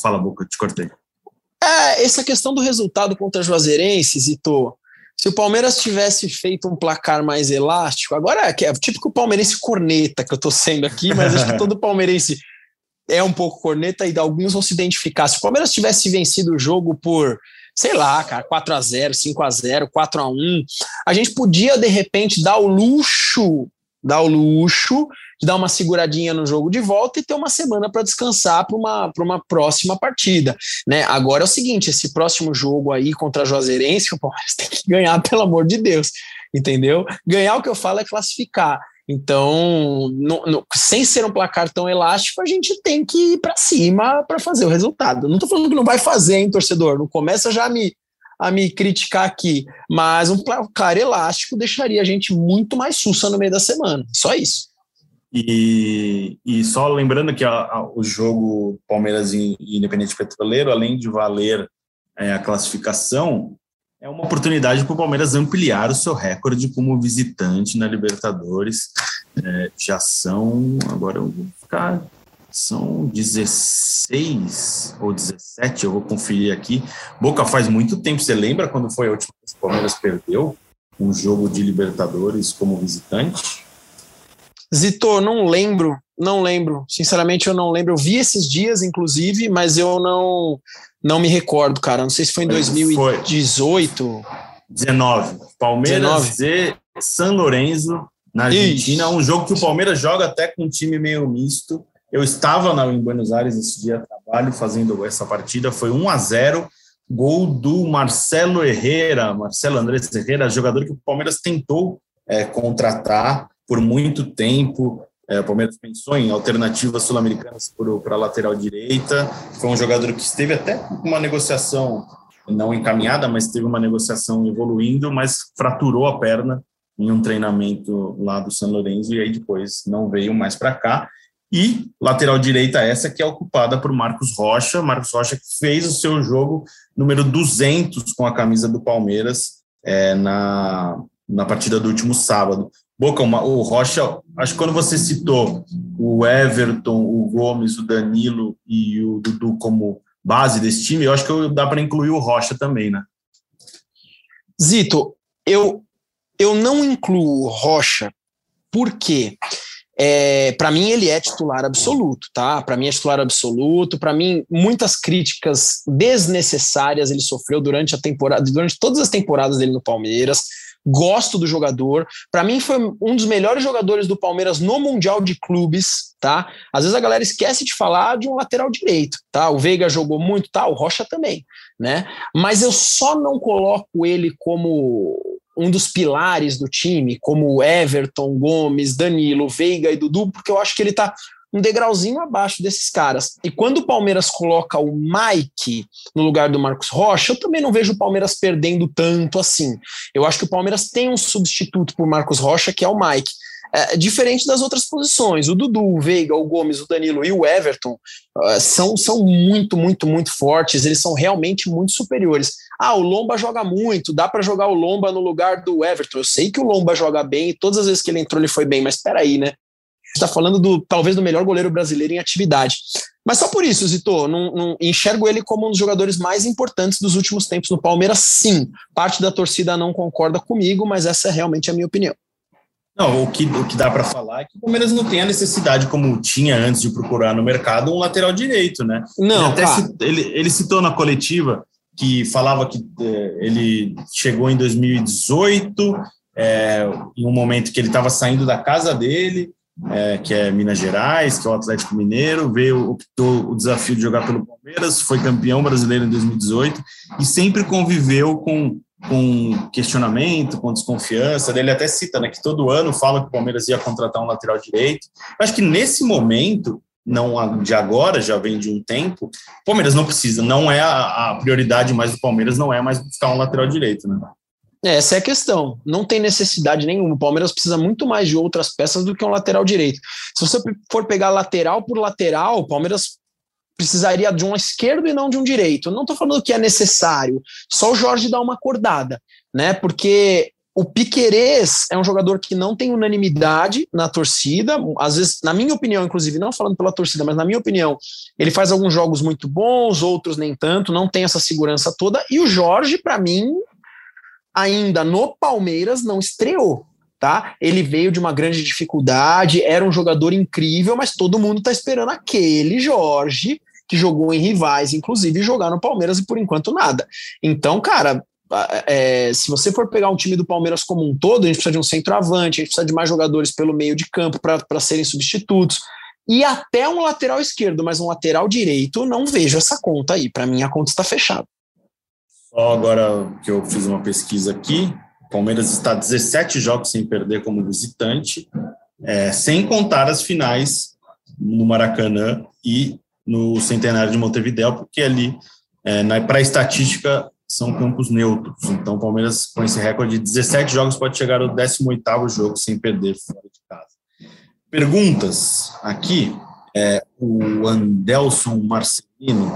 fala, Boca, te cortei. É, essa questão do resultado contra Juazeirense, Zito, se o Palmeiras tivesse feito um placar mais elástico, agora é, é típico palmeirense corneta que eu estou sendo aqui, mas acho que todo palmeirense é um pouco corneta e alguns vão se identificar. Se o Palmeiras tivesse vencido o jogo por, sei lá, cara, 4 a 0 5 a 0 4 a 1 a gente podia, de repente, dar o luxo, dar o luxo de dar uma seguradinha no jogo de volta e ter uma semana para descansar para uma, uma próxima partida. Né? Agora é o seguinte: esse próximo jogo aí contra a Juazeirense, o Palmeiras tem que ganhar, pelo amor de Deus. Entendeu? Ganhar o que eu falo é classificar. Então, no, no, sem ser um placar tão elástico, a gente tem que ir para cima para fazer o resultado. Não estou falando que não vai fazer, hein, torcedor? Não começa já a me, a me criticar aqui. Mas um placar elástico deixaria a gente muito mais sussa no meio da semana. Só isso. E, e só lembrando que a, a, o jogo Palmeiras e Independente Petroleiro, além de valer é, a classificação, é uma oportunidade para o Palmeiras ampliar o seu recorde como visitante na Libertadores. É, já são, agora eu vou ficar, são 16 ou 17, eu vou conferir aqui. Boca faz muito tempo, você lembra quando foi a última vez que o Palmeiras perdeu um jogo de Libertadores como visitante? Zito, não lembro, não lembro. Sinceramente, eu não lembro. Eu vi esses dias, inclusive, mas eu não não me recordo, cara. Não sei se foi em 2018. 19. Palmeiras 19. e San Lorenzo, na Argentina. Um jogo que o Palmeiras joga até com um time meio misto. Eu estava na, em Buenos Aires esse dia trabalho fazendo essa partida. Foi 1 a 0 Gol do Marcelo Herrera, Marcelo Andrés Herrera, jogador que o Palmeiras tentou é, contratar por muito tempo. É, o Palmeiras pensou em alternativas sul-americanas para a lateral direita. Foi um jogador que esteve até uma negociação não encaminhada, mas teve uma negociação evoluindo, mas fraturou a perna em um treinamento lá do São Lourenço e aí depois não veio mais para cá. E lateral direita essa que é ocupada por Marcos Rocha, Marcos Rocha que fez o seu jogo número 200 com a camisa do Palmeiras é, na, na partida do último sábado. Boca, uma, o Rocha, acho que quando você citou o Everton, o Gomes, o Danilo e o Dudu como base desse time, eu acho que dá para incluir o Rocha também, né? Zito, eu, eu não incluo o Rocha porque é, para mim ele é titular absoluto, tá? Para mim é titular absoluto. Para mim muitas críticas desnecessárias ele sofreu durante a temporada, durante todas as temporadas dele no Palmeiras gosto do jogador. Para mim, foi um dos melhores jogadores do Palmeiras no Mundial de Clubes, tá? Às vezes a galera esquece de falar de um lateral direito, tá? O Veiga jogou muito, tá? O Rocha também, né? Mas eu só não coloco ele como um dos pilares do time, como Everton, Gomes, Danilo, Veiga e Dudu, porque eu acho que ele tá um degrauzinho abaixo desses caras. E quando o Palmeiras coloca o Mike no lugar do Marcos Rocha, eu também não vejo o Palmeiras perdendo tanto assim. Eu acho que o Palmeiras tem um substituto por Marcos Rocha, que é o Mike. É, diferente das outras posições, o Dudu, o Veiga, o Gomes, o Danilo e o Everton uh, são, são muito, muito, muito fortes, eles são realmente muito superiores. Ah, o Lomba joga muito, dá para jogar o Lomba no lugar do Everton. Eu sei que o Lomba joga bem todas as vezes que ele entrou ele foi bem, mas espera aí, né? Está falando do talvez do melhor goleiro brasileiro em atividade. Mas só por isso, Zito, não, não, enxergo ele como um dos jogadores mais importantes dos últimos tempos no Palmeiras, sim. Parte da torcida não concorda comigo, mas essa é realmente a minha opinião. Não, o que, o que dá para falar é que o Palmeiras não tem a necessidade, como tinha antes de procurar no mercado, um lateral direito, né? Não, ele, até citou, ele, ele citou na coletiva que falava que é, ele chegou em 2018, é, em um momento que ele estava saindo da casa dele, é, que é Minas Gerais, que é o Atlético Mineiro, veio, optou o desafio de jogar pelo Palmeiras, foi campeão brasileiro em 2018 e sempre conviveu com, com questionamento, com desconfiança. Ele até cita né, que todo ano fala que o Palmeiras ia contratar um lateral direito. Eu acho que nesse momento, não de agora, já vem de um tempo, o Palmeiras não precisa, não é a, a prioridade mais do Palmeiras, não é mais buscar um lateral direito, né? Essa é a questão. Não tem necessidade nenhuma. O Palmeiras precisa muito mais de outras peças do que um lateral direito. Se você for pegar lateral por lateral, o Palmeiras precisaria de um esquerdo e não de um direito. Não estou falando que é necessário. Só o Jorge dá uma acordada, né? Porque o Piquerez é um jogador que não tem unanimidade na torcida. Às vezes, na minha opinião, inclusive, não falando pela torcida, mas na minha opinião, ele faz alguns jogos muito bons, outros nem tanto, não tem essa segurança toda. E o Jorge, para mim, ainda no Palmeiras não estreou, tá? Ele veio de uma grande dificuldade, era um jogador incrível, mas todo mundo tá esperando aquele Jorge que jogou em rivais, inclusive jogar no Palmeiras e por enquanto nada. Então, cara, é, se você for pegar um time do Palmeiras como um todo, a gente precisa de um centroavante, a gente precisa de mais jogadores pelo meio de campo para serem substitutos. E até um lateral esquerdo, mas um lateral direito, não vejo essa conta aí. Para mim, a conta está fechada. Só agora que eu fiz uma pesquisa aqui, o Palmeiras está 17 jogos sem perder como visitante, é, sem contar as finais no Maracanã e no Centenário de Montevideo, porque ali, é, para a estatística, são campos neutros. Então, o Palmeiras, com esse recorde de 17 jogos, pode chegar ao 18º jogo sem perder fora de casa. Perguntas aqui. É, o Andelson Marcelino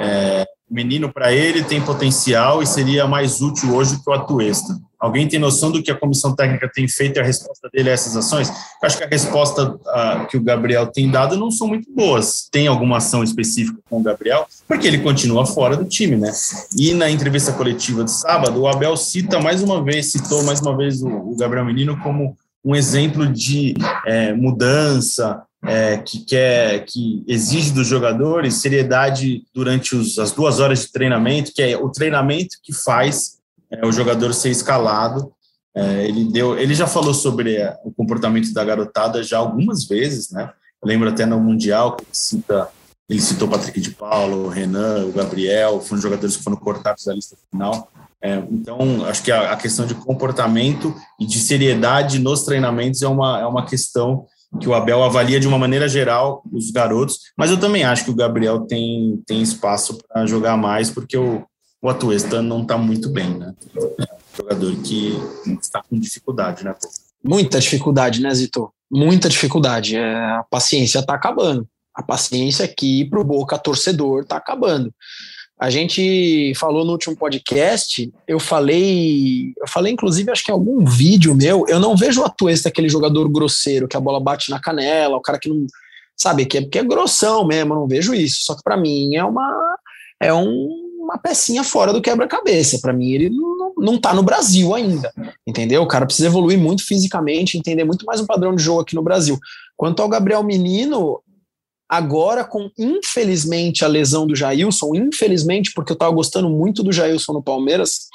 é, menino, para ele, tem potencial e seria mais útil hoje que o Atuesta. Alguém tem noção do que a comissão técnica tem feito e a resposta dele a essas ações? Eu acho que a resposta uh, que o Gabriel tem dado não são muito boas. Tem alguma ação específica com o Gabriel? Porque ele continua fora do time, né? E na entrevista coletiva de sábado, o Abel cita mais uma vez, citou mais uma vez o, o Gabriel Menino como um exemplo de é, mudança, é, que quer, que exige dos jogadores seriedade durante os, as duas horas de treinamento, que é o treinamento que faz é, o jogador ser escalado. É, ele deu, ele já falou sobre é, o comportamento da garotada já algumas vezes, né? Eu lembro até no mundial que ele cita, ele citou Patrick de Paulo, o Renan, o Gabriel, foram jogadores que foram cortados da lista final. É, então, acho que a, a, questão de comportamento e de seriedade nos treinamentos é uma, é uma questão que o Abel avalia de uma maneira geral os garotos, mas eu também acho que o Gabriel tem, tem espaço para jogar mais, porque o, o Atuesta não está muito bem, né? É um jogador que está com dificuldade, né? Muita dificuldade, né, Zito? Muita dificuldade. É, a paciência está acabando. A paciência aqui para o Boca torcedor está acabando. A gente falou no último podcast, eu falei, eu falei inclusive acho que em algum vídeo meu, eu não vejo o Atuesta aquele jogador grosseiro que a bola bate na canela, o cara que não, sabe, que é, que é grossão mesmo, eu não vejo isso. Só que para mim é uma é um, uma pecinha fora do quebra-cabeça. Para mim ele não, não tá no Brasil ainda, entendeu? O cara precisa evoluir muito fisicamente, entender muito mais um padrão de jogo aqui no Brasil. Quanto ao Gabriel Menino, Agora, com infelizmente a lesão do Jailson, infelizmente, porque eu estava gostando muito do Jailson no Palmeiras,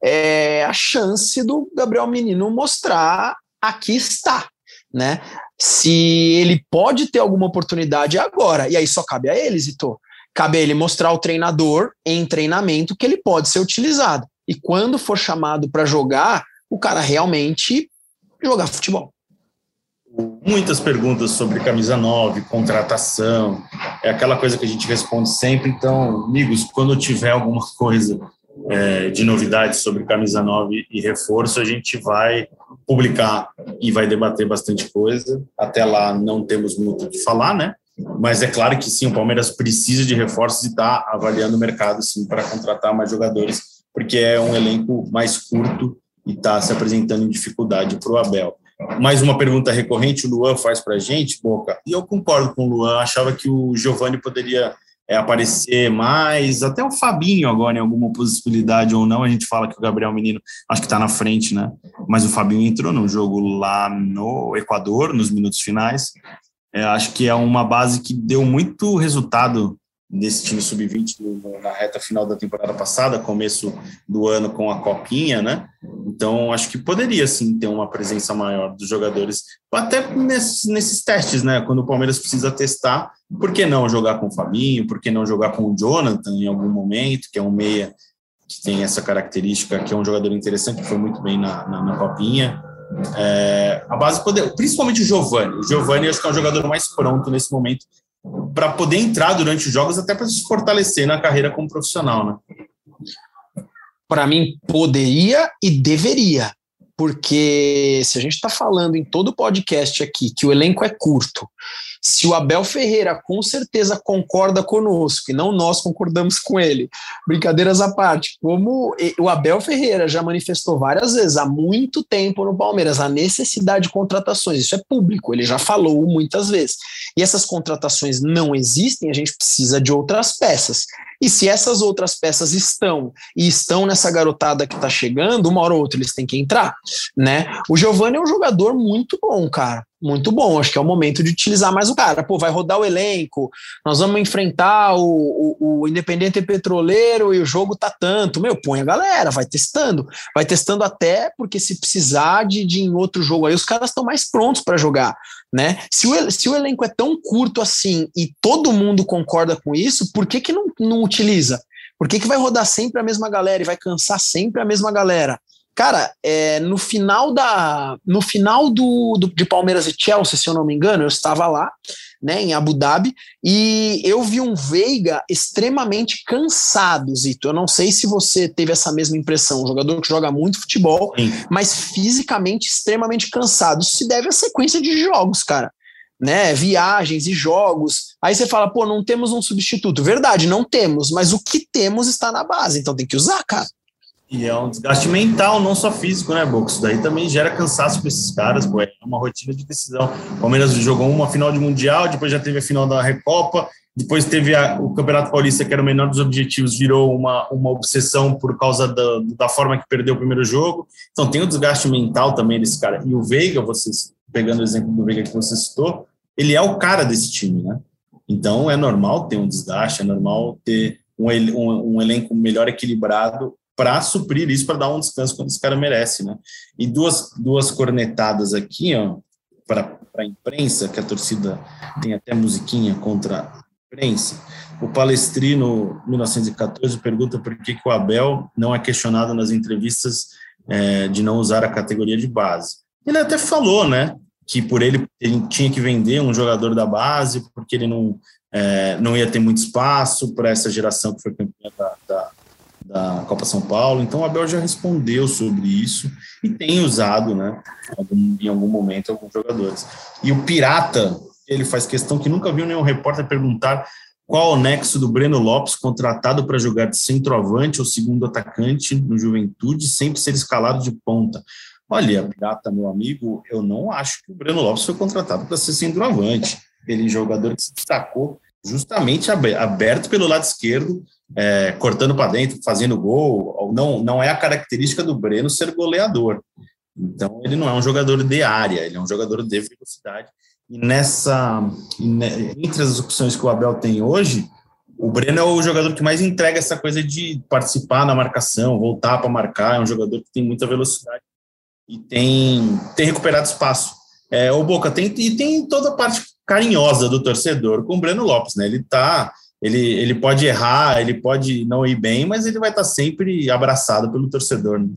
é a chance do Gabriel Menino mostrar aqui está, né? Se ele pode ter alguma oportunidade agora, e aí só cabe a ele, Zito. Cabe a ele mostrar ao treinador em treinamento que ele pode ser utilizado. E quando for chamado para jogar, o cara realmente jogar futebol. Muitas perguntas sobre camisa 9, contratação, é aquela coisa que a gente responde sempre. Então, amigos, quando tiver alguma coisa é, de novidades sobre camisa 9 e reforço, a gente vai publicar e vai debater bastante coisa. Até lá não temos muito o que falar, né? Mas é claro que sim, o Palmeiras precisa de reforços e está avaliando o mercado sim para contratar mais jogadores, porque é um elenco mais curto e está se apresentando em dificuldade para o Abel. Mais uma pergunta recorrente, o Luan faz para a gente, Boca, e eu concordo com o Luan, achava que o Giovani poderia é, aparecer mais, até o Fabinho agora em alguma possibilidade ou não, a gente fala que o Gabriel Menino acho que está na frente, né? Mas o Fabinho entrou no jogo lá no Equador, nos minutos finais. É, acho que é uma base que deu muito resultado desse time sub-20 na reta final da temporada passada, começo do ano com a copinha, né? Então acho que poderia sim ter uma presença maior dos jogadores, até nesses, nesses testes, né? Quando o Palmeiras precisa testar, por que não jogar com o Fabinho? Por que não jogar com o Jonathan em algum momento, que é um meia que tem essa característica, que é um jogador interessante, que foi muito bem na, na, na copinha. É, a base poder, principalmente o Giovani. O Giovani acho que é um jogador mais pronto nesse momento para poder entrar durante os jogos, até para se fortalecer na carreira como profissional, né? Para mim, poderia e deveria, porque se a gente está falando em todo podcast aqui que o elenco é curto, se o Abel Ferreira com certeza concorda conosco e não nós concordamos com ele, brincadeiras à parte, como o Abel Ferreira já manifestou várias vezes há muito tempo no Palmeiras a necessidade de contratações, isso é público, ele já falou muitas vezes. E essas contratações não existem, a gente precisa de outras peças. E se essas outras peças estão e estão nessa garotada que está chegando, uma hora ou outra eles têm que entrar, né? O Giovanni é um jogador muito bom, cara muito bom. Acho que é o momento de utilizar mais o cara. Pô, vai rodar o elenco, nós vamos enfrentar o, o, o Independente Petroleiro e o jogo tá tanto. Meu, põe a galera, vai testando. Vai testando até porque se precisar de, de em outro jogo aí, os caras estão mais prontos para jogar. Né? Se, o, se o elenco é tão curto assim e todo mundo concorda com isso, por que, que não, não utiliza? Por que, que vai rodar sempre a mesma galera e vai cansar sempre a mesma galera? Cara, é, no final da no final do, do, de Palmeiras e Chelsea, se eu não me engano, eu estava lá, né, em Abu Dhabi, e eu vi um Veiga extremamente cansado, Zito. Eu não sei se você teve essa mesma impressão, um jogador que joga muito futebol, Sim. mas fisicamente extremamente cansado. Isso se deve à sequência de jogos, cara. Né, viagens e jogos. Aí você fala, pô, não temos um substituto. Verdade, não temos, mas o que temos está na base, então tem que usar, cara. E é um desgaste mental, não só físico, né, Box? Isso daí também gera cansaço para esses caras, pô. É uma rotina de decisão. O Palmeiras jogou uma final de Mundial, depois já teve a final da Recopa, depois teve a, o Campeonato Paulista, que era o menor dos objetivos, virou uma, uma obsessão por causa da, da forma que perdeu o primeiro jogo. Então tem o desgaste mental também desse cara. E o Veiga, vocês, pegando o exemplo do Veiga que você citou, ele é o cara desse time, né? Então é normal ter um desgaste, é normal ter um, um, um elenco melhor equilibrado para suprir isso, para dar um descanso quando esse cara merece, né? E duas, duas cornetadas aqui, ó, para a imprensa, que a torcida tem até musiquinha contra a imprensa. O Palestrino, 1914, pergunta por que, que o Abel não é questionado nas entrevistas é, de não usar a categoria de base. Ele até falou, né, que por ele, ele tinha que vender um jogador da base, porque ele não, é, não ia ter muito espaço para essa geração que foi campeã da, da da Copa São Paulo. Então, o Abel já respondeu sobre isso e tem usado, né, em algum momento, alguns jogadores. E o Pirata, ele faz questão que nunca viu nenhum repórter perguntar qual o nexo do Breno Lopes, contratado para jogar de centroavante ou segundo atacante no Juventude, sempre ser escalado de ponta. Olha, Pirata, meu amigo, eu não acho que o Breno Lopes foi contratado para ser centroavante. Ele é um jogador que se destacou justamente aberto pelo lado esquerdo, é, cortando para dentro, fazendo gol. Não, não é a característica do Breno ser goleador. Então, ele não é um jogador de área, ele é um jogador de velocidade. E nessa, entre as opções que o Abel tem hoje, o Breno é o jogador que mais entrega essa coisa de participar na marcação, voltar para marcar. É um jogador que tem muita velocidade e tem, tem recuperado espaço. É, o Boca tem, e tem toda a parte carinhosa do torcedor com o Breno Lopes, né? Ele tá, ele, ele pode errar, ele pode não ir bem, mas ele vai estar tá sempre abraçado pelo torcedor. Né?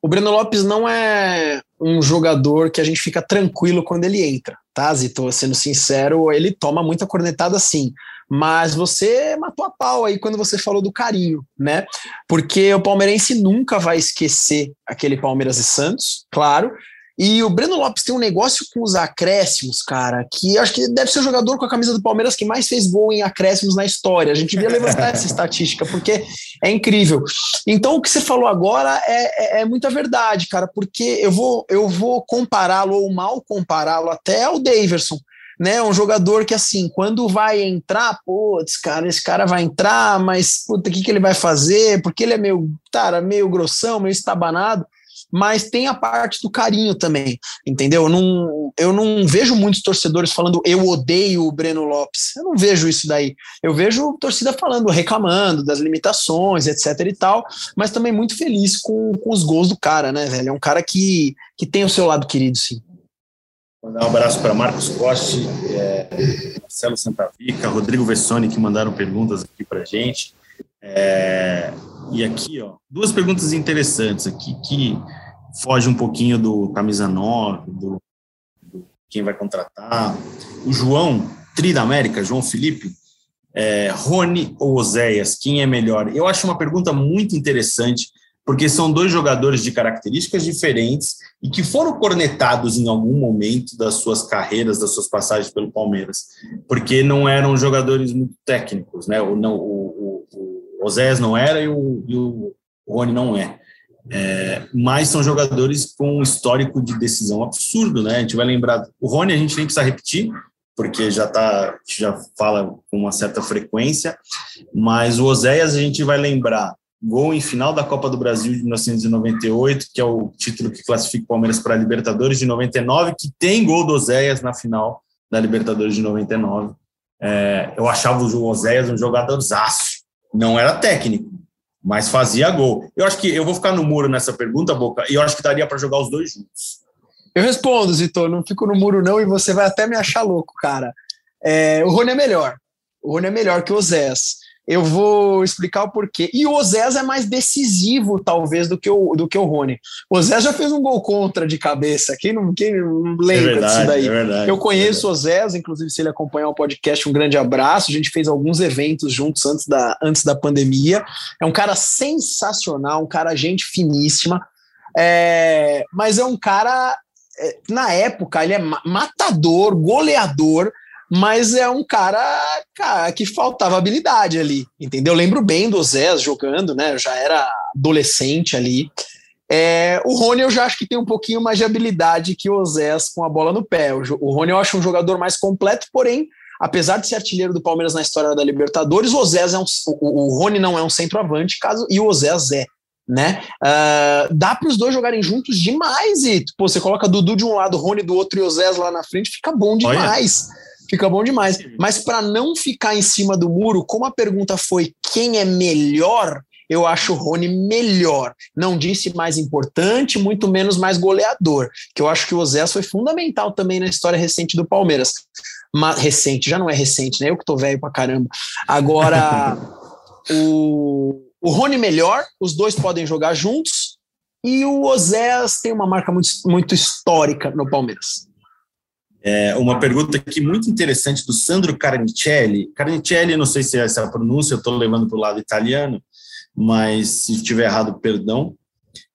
O Breno Lopes não é um jogador que a gente fica tranquilo quando ele entra, tá, Zito? Sendo sincero, ele toma muita cornetada sim. Mas você matou a pau aí quando você falou do carinho, né? Porque o palmeirense nunca vai esquecer aquele Palmeiras e Santos, claro, e o Breno Lopes tem um negócio com os acréscimos, cara, que acho que deve ser o jogador com a camisa do Palmeiras que mais fez gol em acréscimos na história. A gente devia levantar essa estatística, porque é incrível. Então, o que você falou agora é, é, é muita verdade, cara, porque eu vou, eu vou compará-lo, ou mal compará-lo até ao Daverson né? Um jogador que, assim, quando vai entrar, putz, cara, esse cara vai entrar, mas puta, o que, que ele vai fazer? Porque ele é meio, cara, meio grossão, meio estabanado mas tem a parte do carinho também, entendeu? Eu não, eu não vejo muitos torcedores falando eu odeio o Breno Lopes. Eu não vejo isso daí. Eu vejo torcida falando, reclamando das limitações, etc e tal, mas também muito feliz com, com os gols do cara, né, velho? É um cara que, que tem o seu lado querido, sim. Mandar um abraço para Marcos Costa, é, Marcelo Santavica, Rodrigo Vessoni, que mandaram perguntas aqui para gente. É, e aqui, ó, duas perguntas interessantes aqui que foge um pouquinho do camisa 9, do, do quem vai contratar. O João, Tri da América, João Felipe, é, Rony ou Oséias, quem é melhor? Eu acho uma pergunta muito interessante, porque são dois jogadores de características diferentes e que foram cornetados em algum momento das suas carreiras, das suas passagens pelo Palmeiras, porque não eram jogadores muito técnicos, né? O, não, o, o, Osés não era e o, e o Rony não é. é. Mas são jogadores com um histórico de decisão absurdo, né? A gente vai lembrar. O Rony a gente nem precisa repetir, porque já tá, já fala com uma certa frequência, mas o Oséias a gente vai lembrar gol em final da Copa do Brasil de 1998, que é o título que classifica o Palmeiras para a Libertadores de 99, que tem gol do Oséias na final da Libertadores de 99. É, eu achava o Oséias um jogador zaço, não era técnico, mas fazia gol. Eu acho que eu vou ficar no muro nessa pergunta, Boca, e eu acho que daria para jogar os dois juntos. Eu respondo, Zito, não fico no muro não, e você vai até me achar louco, cara. É, o Rony é melhor. O Rony é melhor que o Zés. Eu vou explicar o porquê. E o Ozés é mais decisivo, talvez, do que o, do que o Rony. O Ozés já fez um gol contra de cabeça. Quem não, quem não lembra é verdade, disso daí? É verdade, eu conheço é o Ozés, inclusive, se ele acompanhar o podcast, um grande abraço. A gente fez alguns eventos juntos antes da, antes da pandemia. É um cara sensacional, um cara gente finíssima. É, mas é um cara, é, na época, ele é matador, goleador mas é um cara, cara, que faltava habilidade ali, entendeu? Eu lembro bem do Zé jogando, né? Eu já era adolescente ali. É, o Rony eu já acho que tem um pouquinho mais de habilidade que o Zés com a bola no pé. O, o Rony eu acho um jogador mais completo, porém, apesar de ser artilheiro do Palmeiras na história da Libertadores, o Zés é um, o, o Rony não é um centroavante, caso e o Zés é né? Uh, dá para os dois jogarem juntos demais e pô, você coloca Dudu de um lado, Rony do outro e o Zés lá na frente, fica bom demais. Olha fica bom demais. Mas para não ficar em cima do muro, como a pergunta foi quem é melhor, eu acho o Rony melhor. Não disse mais importante, muito menos mais goleador. Que eu acho que o Zé foi fundamental também na história recente do Palmeiras. Mas, recente, já não é recente, né? Eu que tô velho pra caramba. Agora, o, o Rony melhor, os dois podem jogar juntos. E o Oséas tem uma marca muito, muito histórica no Palmeiras. É, uma pergunta aqui muito interessante do Sandro Carnicelli. Carnicelli, não sei se é essa a pronúncia, eu estou levando para o lado italiano, mas se estiver errado, perdão.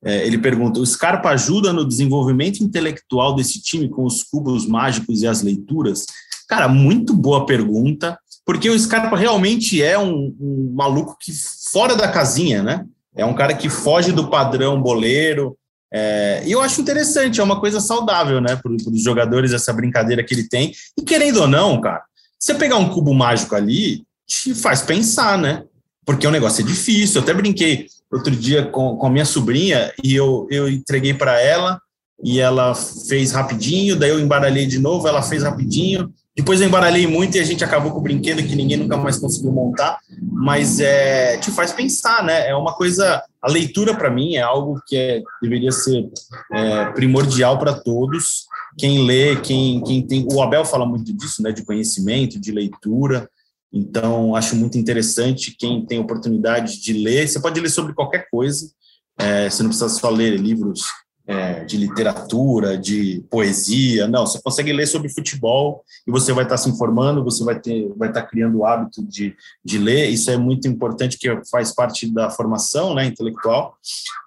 É, ele pergunta: o Scarpa ajuda no desenvolvimento intelectual desse time com os cubos mágicos e as leituras? Cara, muito boa pergunta, porque o Scarpa realmente é um, um maluco que fora da casinha, né? É um cara que foge do padrão boleiro, é, e eu acho interessante, é uma coisa saudável, né, para os jogadores, essa brincadeira que ele tem. E querendo ou não, cara, você pegar um cubo mágico ali, te faz pensar, né? Porque o negócio é difícil. Eu até brinquei outro dia com, com a minha sobrinha e eu, eu entreguei para ela e ela fez rapidinho, daí eu embaralhei de novo, ela fez rapidinho. Depois eu embaralhei muito e a gente acabou com o brinquedo que ninguém nunca mais conseguiu montar, mas é, te faz pensar, né? É uma coisa. A leitura, para mim, é algo que é, deveria ser é, primordial para todos. Quem lê, quem, quem tem. O Abel fala muito disso, né? De conhecimento, de leitura. Então, acho muito interessante quem tem oportunidade de ler. Você pode ler sobre qualquer coisa, é, você não precisa só ler livros é, de literatura, de poesia, não, você consegue ler sobre futebol e você vai estar se informando, você vai ter, vai estar criando o hábito de, de ler, isso é muito importante, que faz parte da formação, né, intelectual,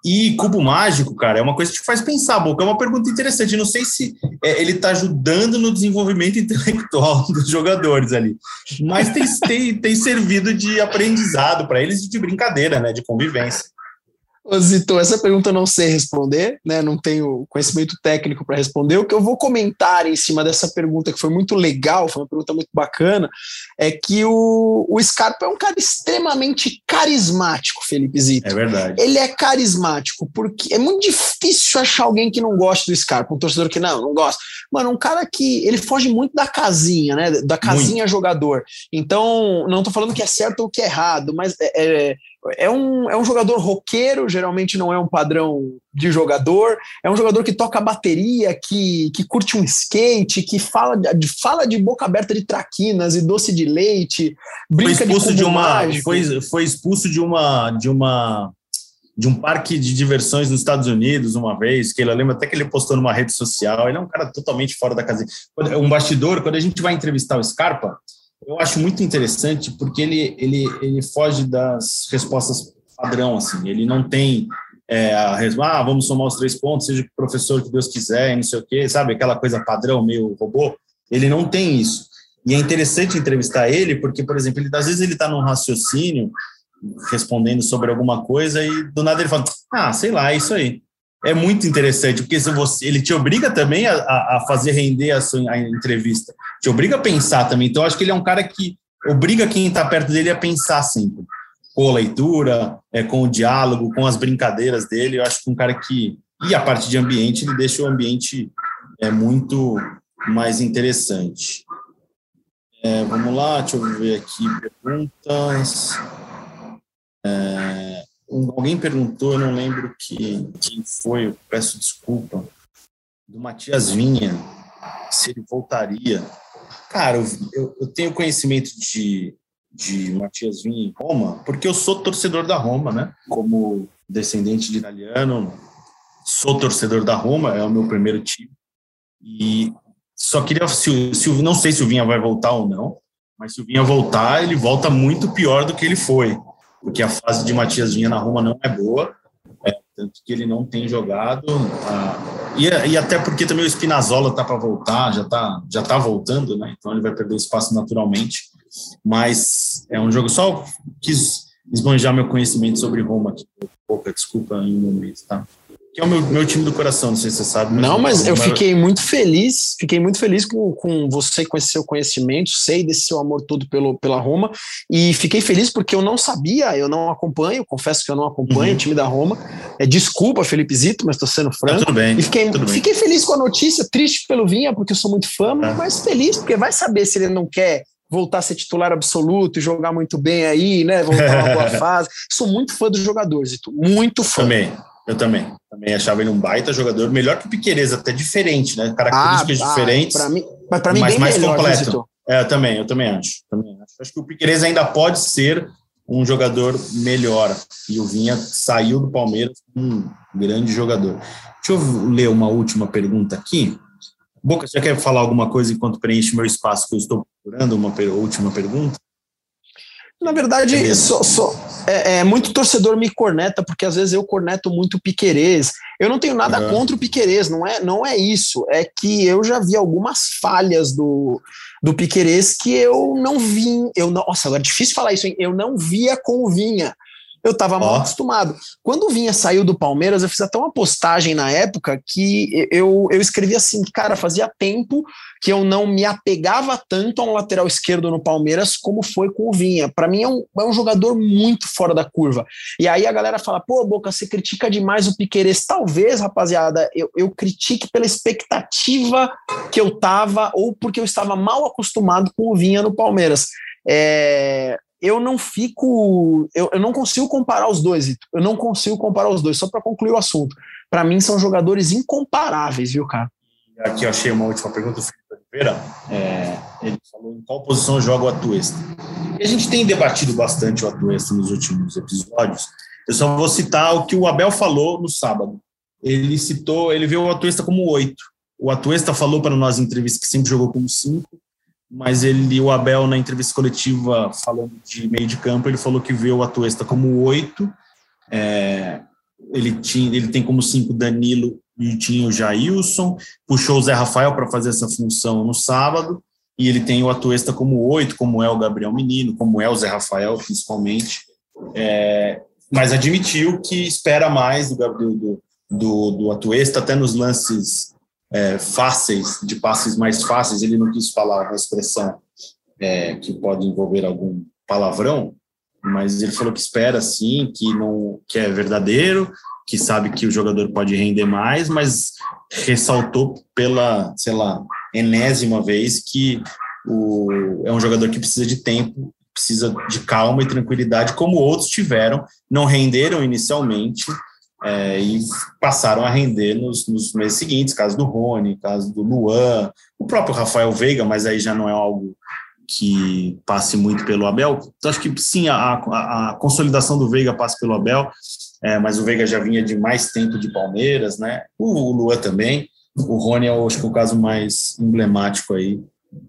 e cubo mágico, cara, é uma coisa que te faz pensar, Boca, é uma pergunta interessante, não sei se é, ele está ajudando no desenvolvimento intelectual dos jogadores ali, mas tem, tem, tem servido de aprendizado para eles de brincadeira, né, de convivência. Zito, essa pergunta eu não sei responder, né? Não tenho conhecimento técnico para responder. O que eu vou comentar em cima dessa pergunta, que foi muito legal, foi uma pergunta muito bacana, é que o, o Scarpa é um cara extremamente carismático, Felipe Zito. É verdade. Ele é carismático, porque é muito difícil achar alguém que não goste do Scarpa, um torcedor que não, não gosta. Mano, um cara que ele foge muito da casinha, né? Da casinha muito. jogador. Então, não estou falando que é certo ou que é errado, mas é, é é um, é um jogador roqueiro, geralmente não é um padrão de jogador, é um jogador que toca bateria, que, que curte um skate, que fala de, fala de boca aberta de traquinas e doce de leite, brinca foi expulso de, de uma mágico. foi, foi expulso de uma de uma de um parque de diversões nos Estados Unidos uma vez, que ele lembra até que ele postou numa rede social, ele é um cara totalmente fora da casa. Um bastidor, quando a gente vai entrevistar o Scarpa, eu acho muito interessante porque ele, ele, ele foge das respostas padrão, assim, ele não tem é, a ah, vamos somar os três pontos, seja o professor que Deus quiser, não sei o quê, sabe, aquela coisa padrão, meio robô, ele não tem isso. E é interessante entrevistar ele, porque, por exemplo, ele, às vezes ele está num raciocínio, respondendo sobre alguma coisa, e do nada ele fala, ah, sei lá, é isso aí é muito interessante, porque se você, ele te obriga também a, a fazer render a, sua, a entrevista, te obriga a pensar também. Então, acho que ele é um cara que obriga quem está perto dele a pensar sempre, com a leitura, é, com o diálogo, com as brincadeiras dele. Eu acho que um cara que. E a parte de ambiente, ele deixa o ambiente é, muito mais interessante. É, vamos lá, deixa eu ver aqui perguntas. É, alguém perguntou, eu não lembro que, quem foi, eu peço desculpa, do Matias Vinha, se ele voltaria. Cara, eu, eu tenho conhecimento de, de Matias Vinha em Roma, porque eu sou torcedor da Roma, né? Como descendente de italiano, sou torcedor da Roma, é o meu primeiro time. E só queria, se, se, não sei se o Vinha vai voltar ou não, mas se o Vinha voltar, ele volta muito pior do que ele foi porque a fase de Matias Vinha na Roma não é boa, é, tanto que ele não tem jogado, ah, e, e, até porque também o Spinazzola está para voltar, já está já tá voltando, né? então ele vai perder espaço naturalmente, mas é um jogo, só quis esbanjar meu conhecimento sobre Roma aqui, pouca desculpa em um momento, tá? Que é o meu, meu time do coração, não sei se você sabe. Mas não, mas eu fiquei muito feliz, fiquei muito feliz com, com você, com esse seu conhecimento, sei desse seu amor todo pelo, pela Roma, e fiquei feliz porque eu não sabia, eu não acompanho, confesso que eu não acompanho uhum. o time da Roma. É, desculpa, Felipe Zito, mas estou sendo franco. Tá tudo bem. E fiquei, tudo fiquei bem. feliz com a notícia, triste pelo Vinha, porque eu sou muito fã, é. mas feliz, porque vai saber se ele não quer voltar a ser titular absoluto e jogar muito bem aí, né? Voltar uma boa fase. Sou muito fã dos jogadores, Zito, muito fã. Também. Eu também. Também achava ele um baita jogador, melhor que o Piqueires, até diferente, né? Características ah, diferentes. Para mim, mas para mim mas bem mais melhor, completo. É, eu também, eu também acho. Também acho. acho que o Piqueires ainda pode ser um jogador melhor. E o Vinha saiu do Palmeiras um grande jogador. Deixa eu ler uma última pergunta aqui. Boca, você quer falar alguma coisa enquanto preenche meu espaço que eu estou procurando? Uma última pergunta? Na verdade, é, só, só, é, é, muito torcedor me corneta, porque às vezes eu corneto muito o Piquerez. Eu não tenho nada uhum. contra o Piquerez, não é, não é isso. É que eu já vi algumas falhas do, do Piquerez que eu não vi. Eu não, nossa, agora é difícil falar isso, hein? Eu não via com o Vinha eu estava mal acostumado. Quando o Vinha saiu do Palmeiras, eu fiz até uma postagem na época que eu, eu escrevi assim, cara, fazia tempo que eu não me apegava tanto a um lateral esquerdo no Palmeiras como foi com o Vinha. Para mim é um, é um jogador muito fora da curva. E aí a galera fala, pô, Boca, você critica demais o Piqueires. Talvez, rapaziada, eu, eu critique pela expectativa que eu tava ou porque eu estava mal acostumado com o Vinha no Palmeiras. É, eu não fico. Eu, eu não consigo comparar os dois, Eu não consigo comparar os dois, só para concluir o assunto. Para mim, são jogadores incomparáveis, viu, cara? Aqui eu achei uma última pergunta do Felipe Oliveira. É, ele falou em qual posição joga o Atuesta. E a gente tem debatido bastante o Atuesta nos últimos episódios. Eu só vou citar o que o Abel falou no sábado. ele citou, ele viu o Atuesta como oito. O Atuesta falou para nós em entrevista que sempre jogou como cinco, mas ele, o Abel, na entrevista coletiva, falando de meio de campo, ele falou que vê o Atuesta como oito. É, ele, tinha, ele tem como cinco Danilo e tinha o Jailson, puxou o Zé Rafael para fazer essa função no sábado, e ele tem o Atuesta como oito, como é o Gabriel Menino, como é o Zé Rafael, principalmente. É, mas admitiu que espera mais do, do, do, do Atuesta, até nos lances é, fáceis, de passes mais fáceis, ele não quis falar uma expressão é, que pode envolver algum palavrão, mas ele falou que espera sim, que não que é verdadeiro, que sabe que o jogador pode render mais, mas ressaltou pela, sei lá, enésima vez que o, é um jogador que precisa de tempo, precisa de calma e tranquilidade, como outros tiveram, não renderam inicialmente é, e passaram a render nos, nos, meses seguintes, caso do Rony, caso do Luan, o próprio Rafael Veiga, mas aí já não é algo que passe muito pelo Abel. Então, acho que sim, a, a, a consolidação do Veiga passa pelo Abel, é, mas o Veiga já vinha de mais tempo de Palmeiras, né? O, o Luan também. O Rony é, acho que, o caso mais emblemático aí,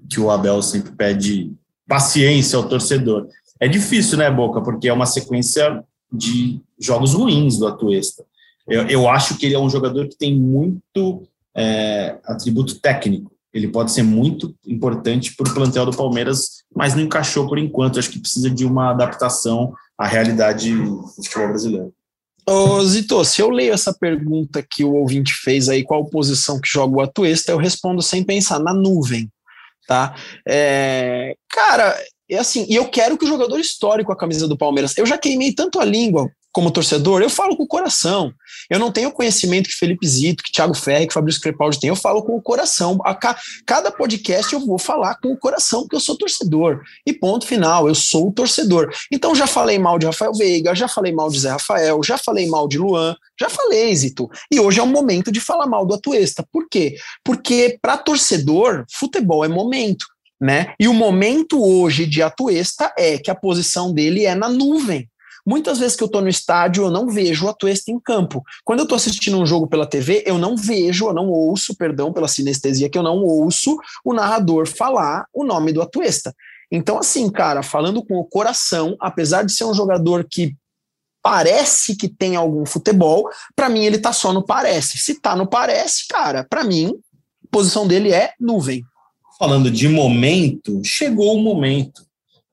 que o Abel sempre pede paciência ao torcedor. É difícil, né, Boca? Porque é uma sequência de jogos ruins do Atuesta. Eu, eu acho que ele é um jogador que tem muito é, atributo técnico. Ele pode ser muito importante para o plantel do Palmeiras, mas não encaixou por enquanto. Acho que precisa de uma adaptação à realidade do futebol brasileiro. Ô, Zito, se eu leio essa pergunta que o ouvinte fez aí, qual posição que joga o Atuesta, eu respondo sem pensar, na nuvem, tá? É, cara, é assim, e eu quero que o jogador histórico a camisa do Palmeiras, eu já queimei tanto a língua como torcedor, eu falo com o coração. Eu não tenho o conhecimento que Felipe Zito, que Thiago Ferri, que Fabrício Crepaldi tem, eu falo com o coração. A ca, cada podcast eu vou falar com o coração, porque eu sou torcedor. E ponto final, eu sou o torcedor. Então já falei mal de Rafael Veiga, já falei mal de Zé Rafael, já falei mal de Luan, já falei, Zito. E hoje é o momento de falar mal do Atuesta. Por quê? Porque para torcedor, futebol é momento. Né? E o momento hoje de Atuesta é que a posição dele é na nuvem. Muitas vezes que eu estou no estádio, eu não vejo o Atuesta em campo. Quando eu estou assistindo um jogo pela TV, eu não vejo, eu não ouço, perdão pela sinestesia, que eu não ouço o narrador falar o nome do Atuesta. Então, assim, cara, falando com o coração, apesar de ser um jogador que parece que tem algum futebol, para mim ele tá só no parece. Se tá no parece, cara, para mim, a posição dele é nuvem. Falando de momento, chegou o momento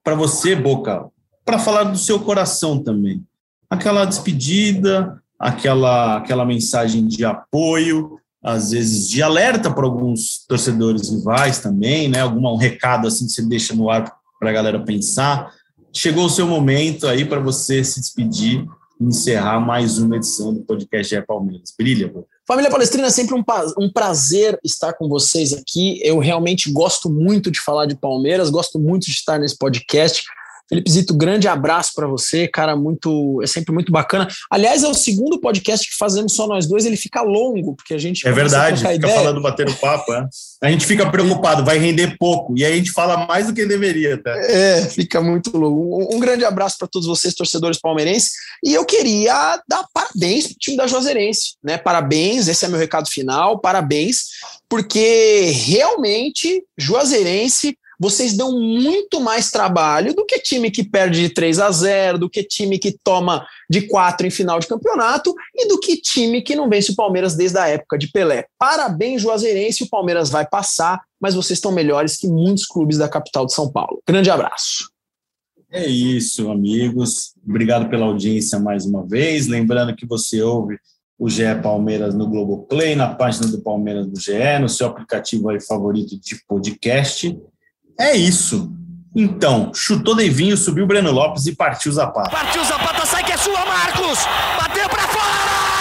para você, Boca, para falar do seu coração também. Aquela despedida, aquela, aquela mensagem de apoio, às vezes de alerta para alguns torcedores rivais também, né? Algum um recado assim que você deixa no ar para a galera pensar. Chegou o seu momento aí para você se despedir e encerrar mais uma edição do podcast É Palmeiras. Brilha, pô. Família Palestrina, é sempre um, um prazer estar com vocês aqui. Eu realmente gosto muito de falar de Palmeiras, gosto muito de estar nesse podcast. Felipe Zito, grande abraço para você, cara, muito, é sempre muito bacana. Aliás, é o segundo podcast que fazemos só nós dois, ele fica longo, porque a gente É verdade, fica ideia. falando batendo papo, é. A gente fica preocupado, vai render pouco, e aí a gente fala mais do que deveria, tá? É, fica muito longo. Um, um grande abraço para todos vocês, torcedores palmeirenses, e eu queria dar parabéns pro time da Juazeirense, né? Parabéns, esse é meu recado final, parabéns, porque realmente Juazeirense vocês dão muito mais trabalho do que time que perde de 3 a 0, do que time que toma de 4 em final de campeonato e do que time que não vence o Palmeiras desde a época de Pelé. Parabéns, Juazeirense, o Palmeiras vai passar, mas vocês estão melhores que muitos clubes da capital de São Paulo. Grande abraço. É isso, amigos. Obrigado pela audiência mais uma vez. Lembrando que você ouve o GE Palmeiras no Globoplay, na página do Palmeiras do GE, no seu aplicativo aí favorito de podcast. É isso. Então, chutou Devinho, subiu Breno Lopes e partiu Zapata. Partiu Zapata, sai que é sua, Marcos! Bateu para fora!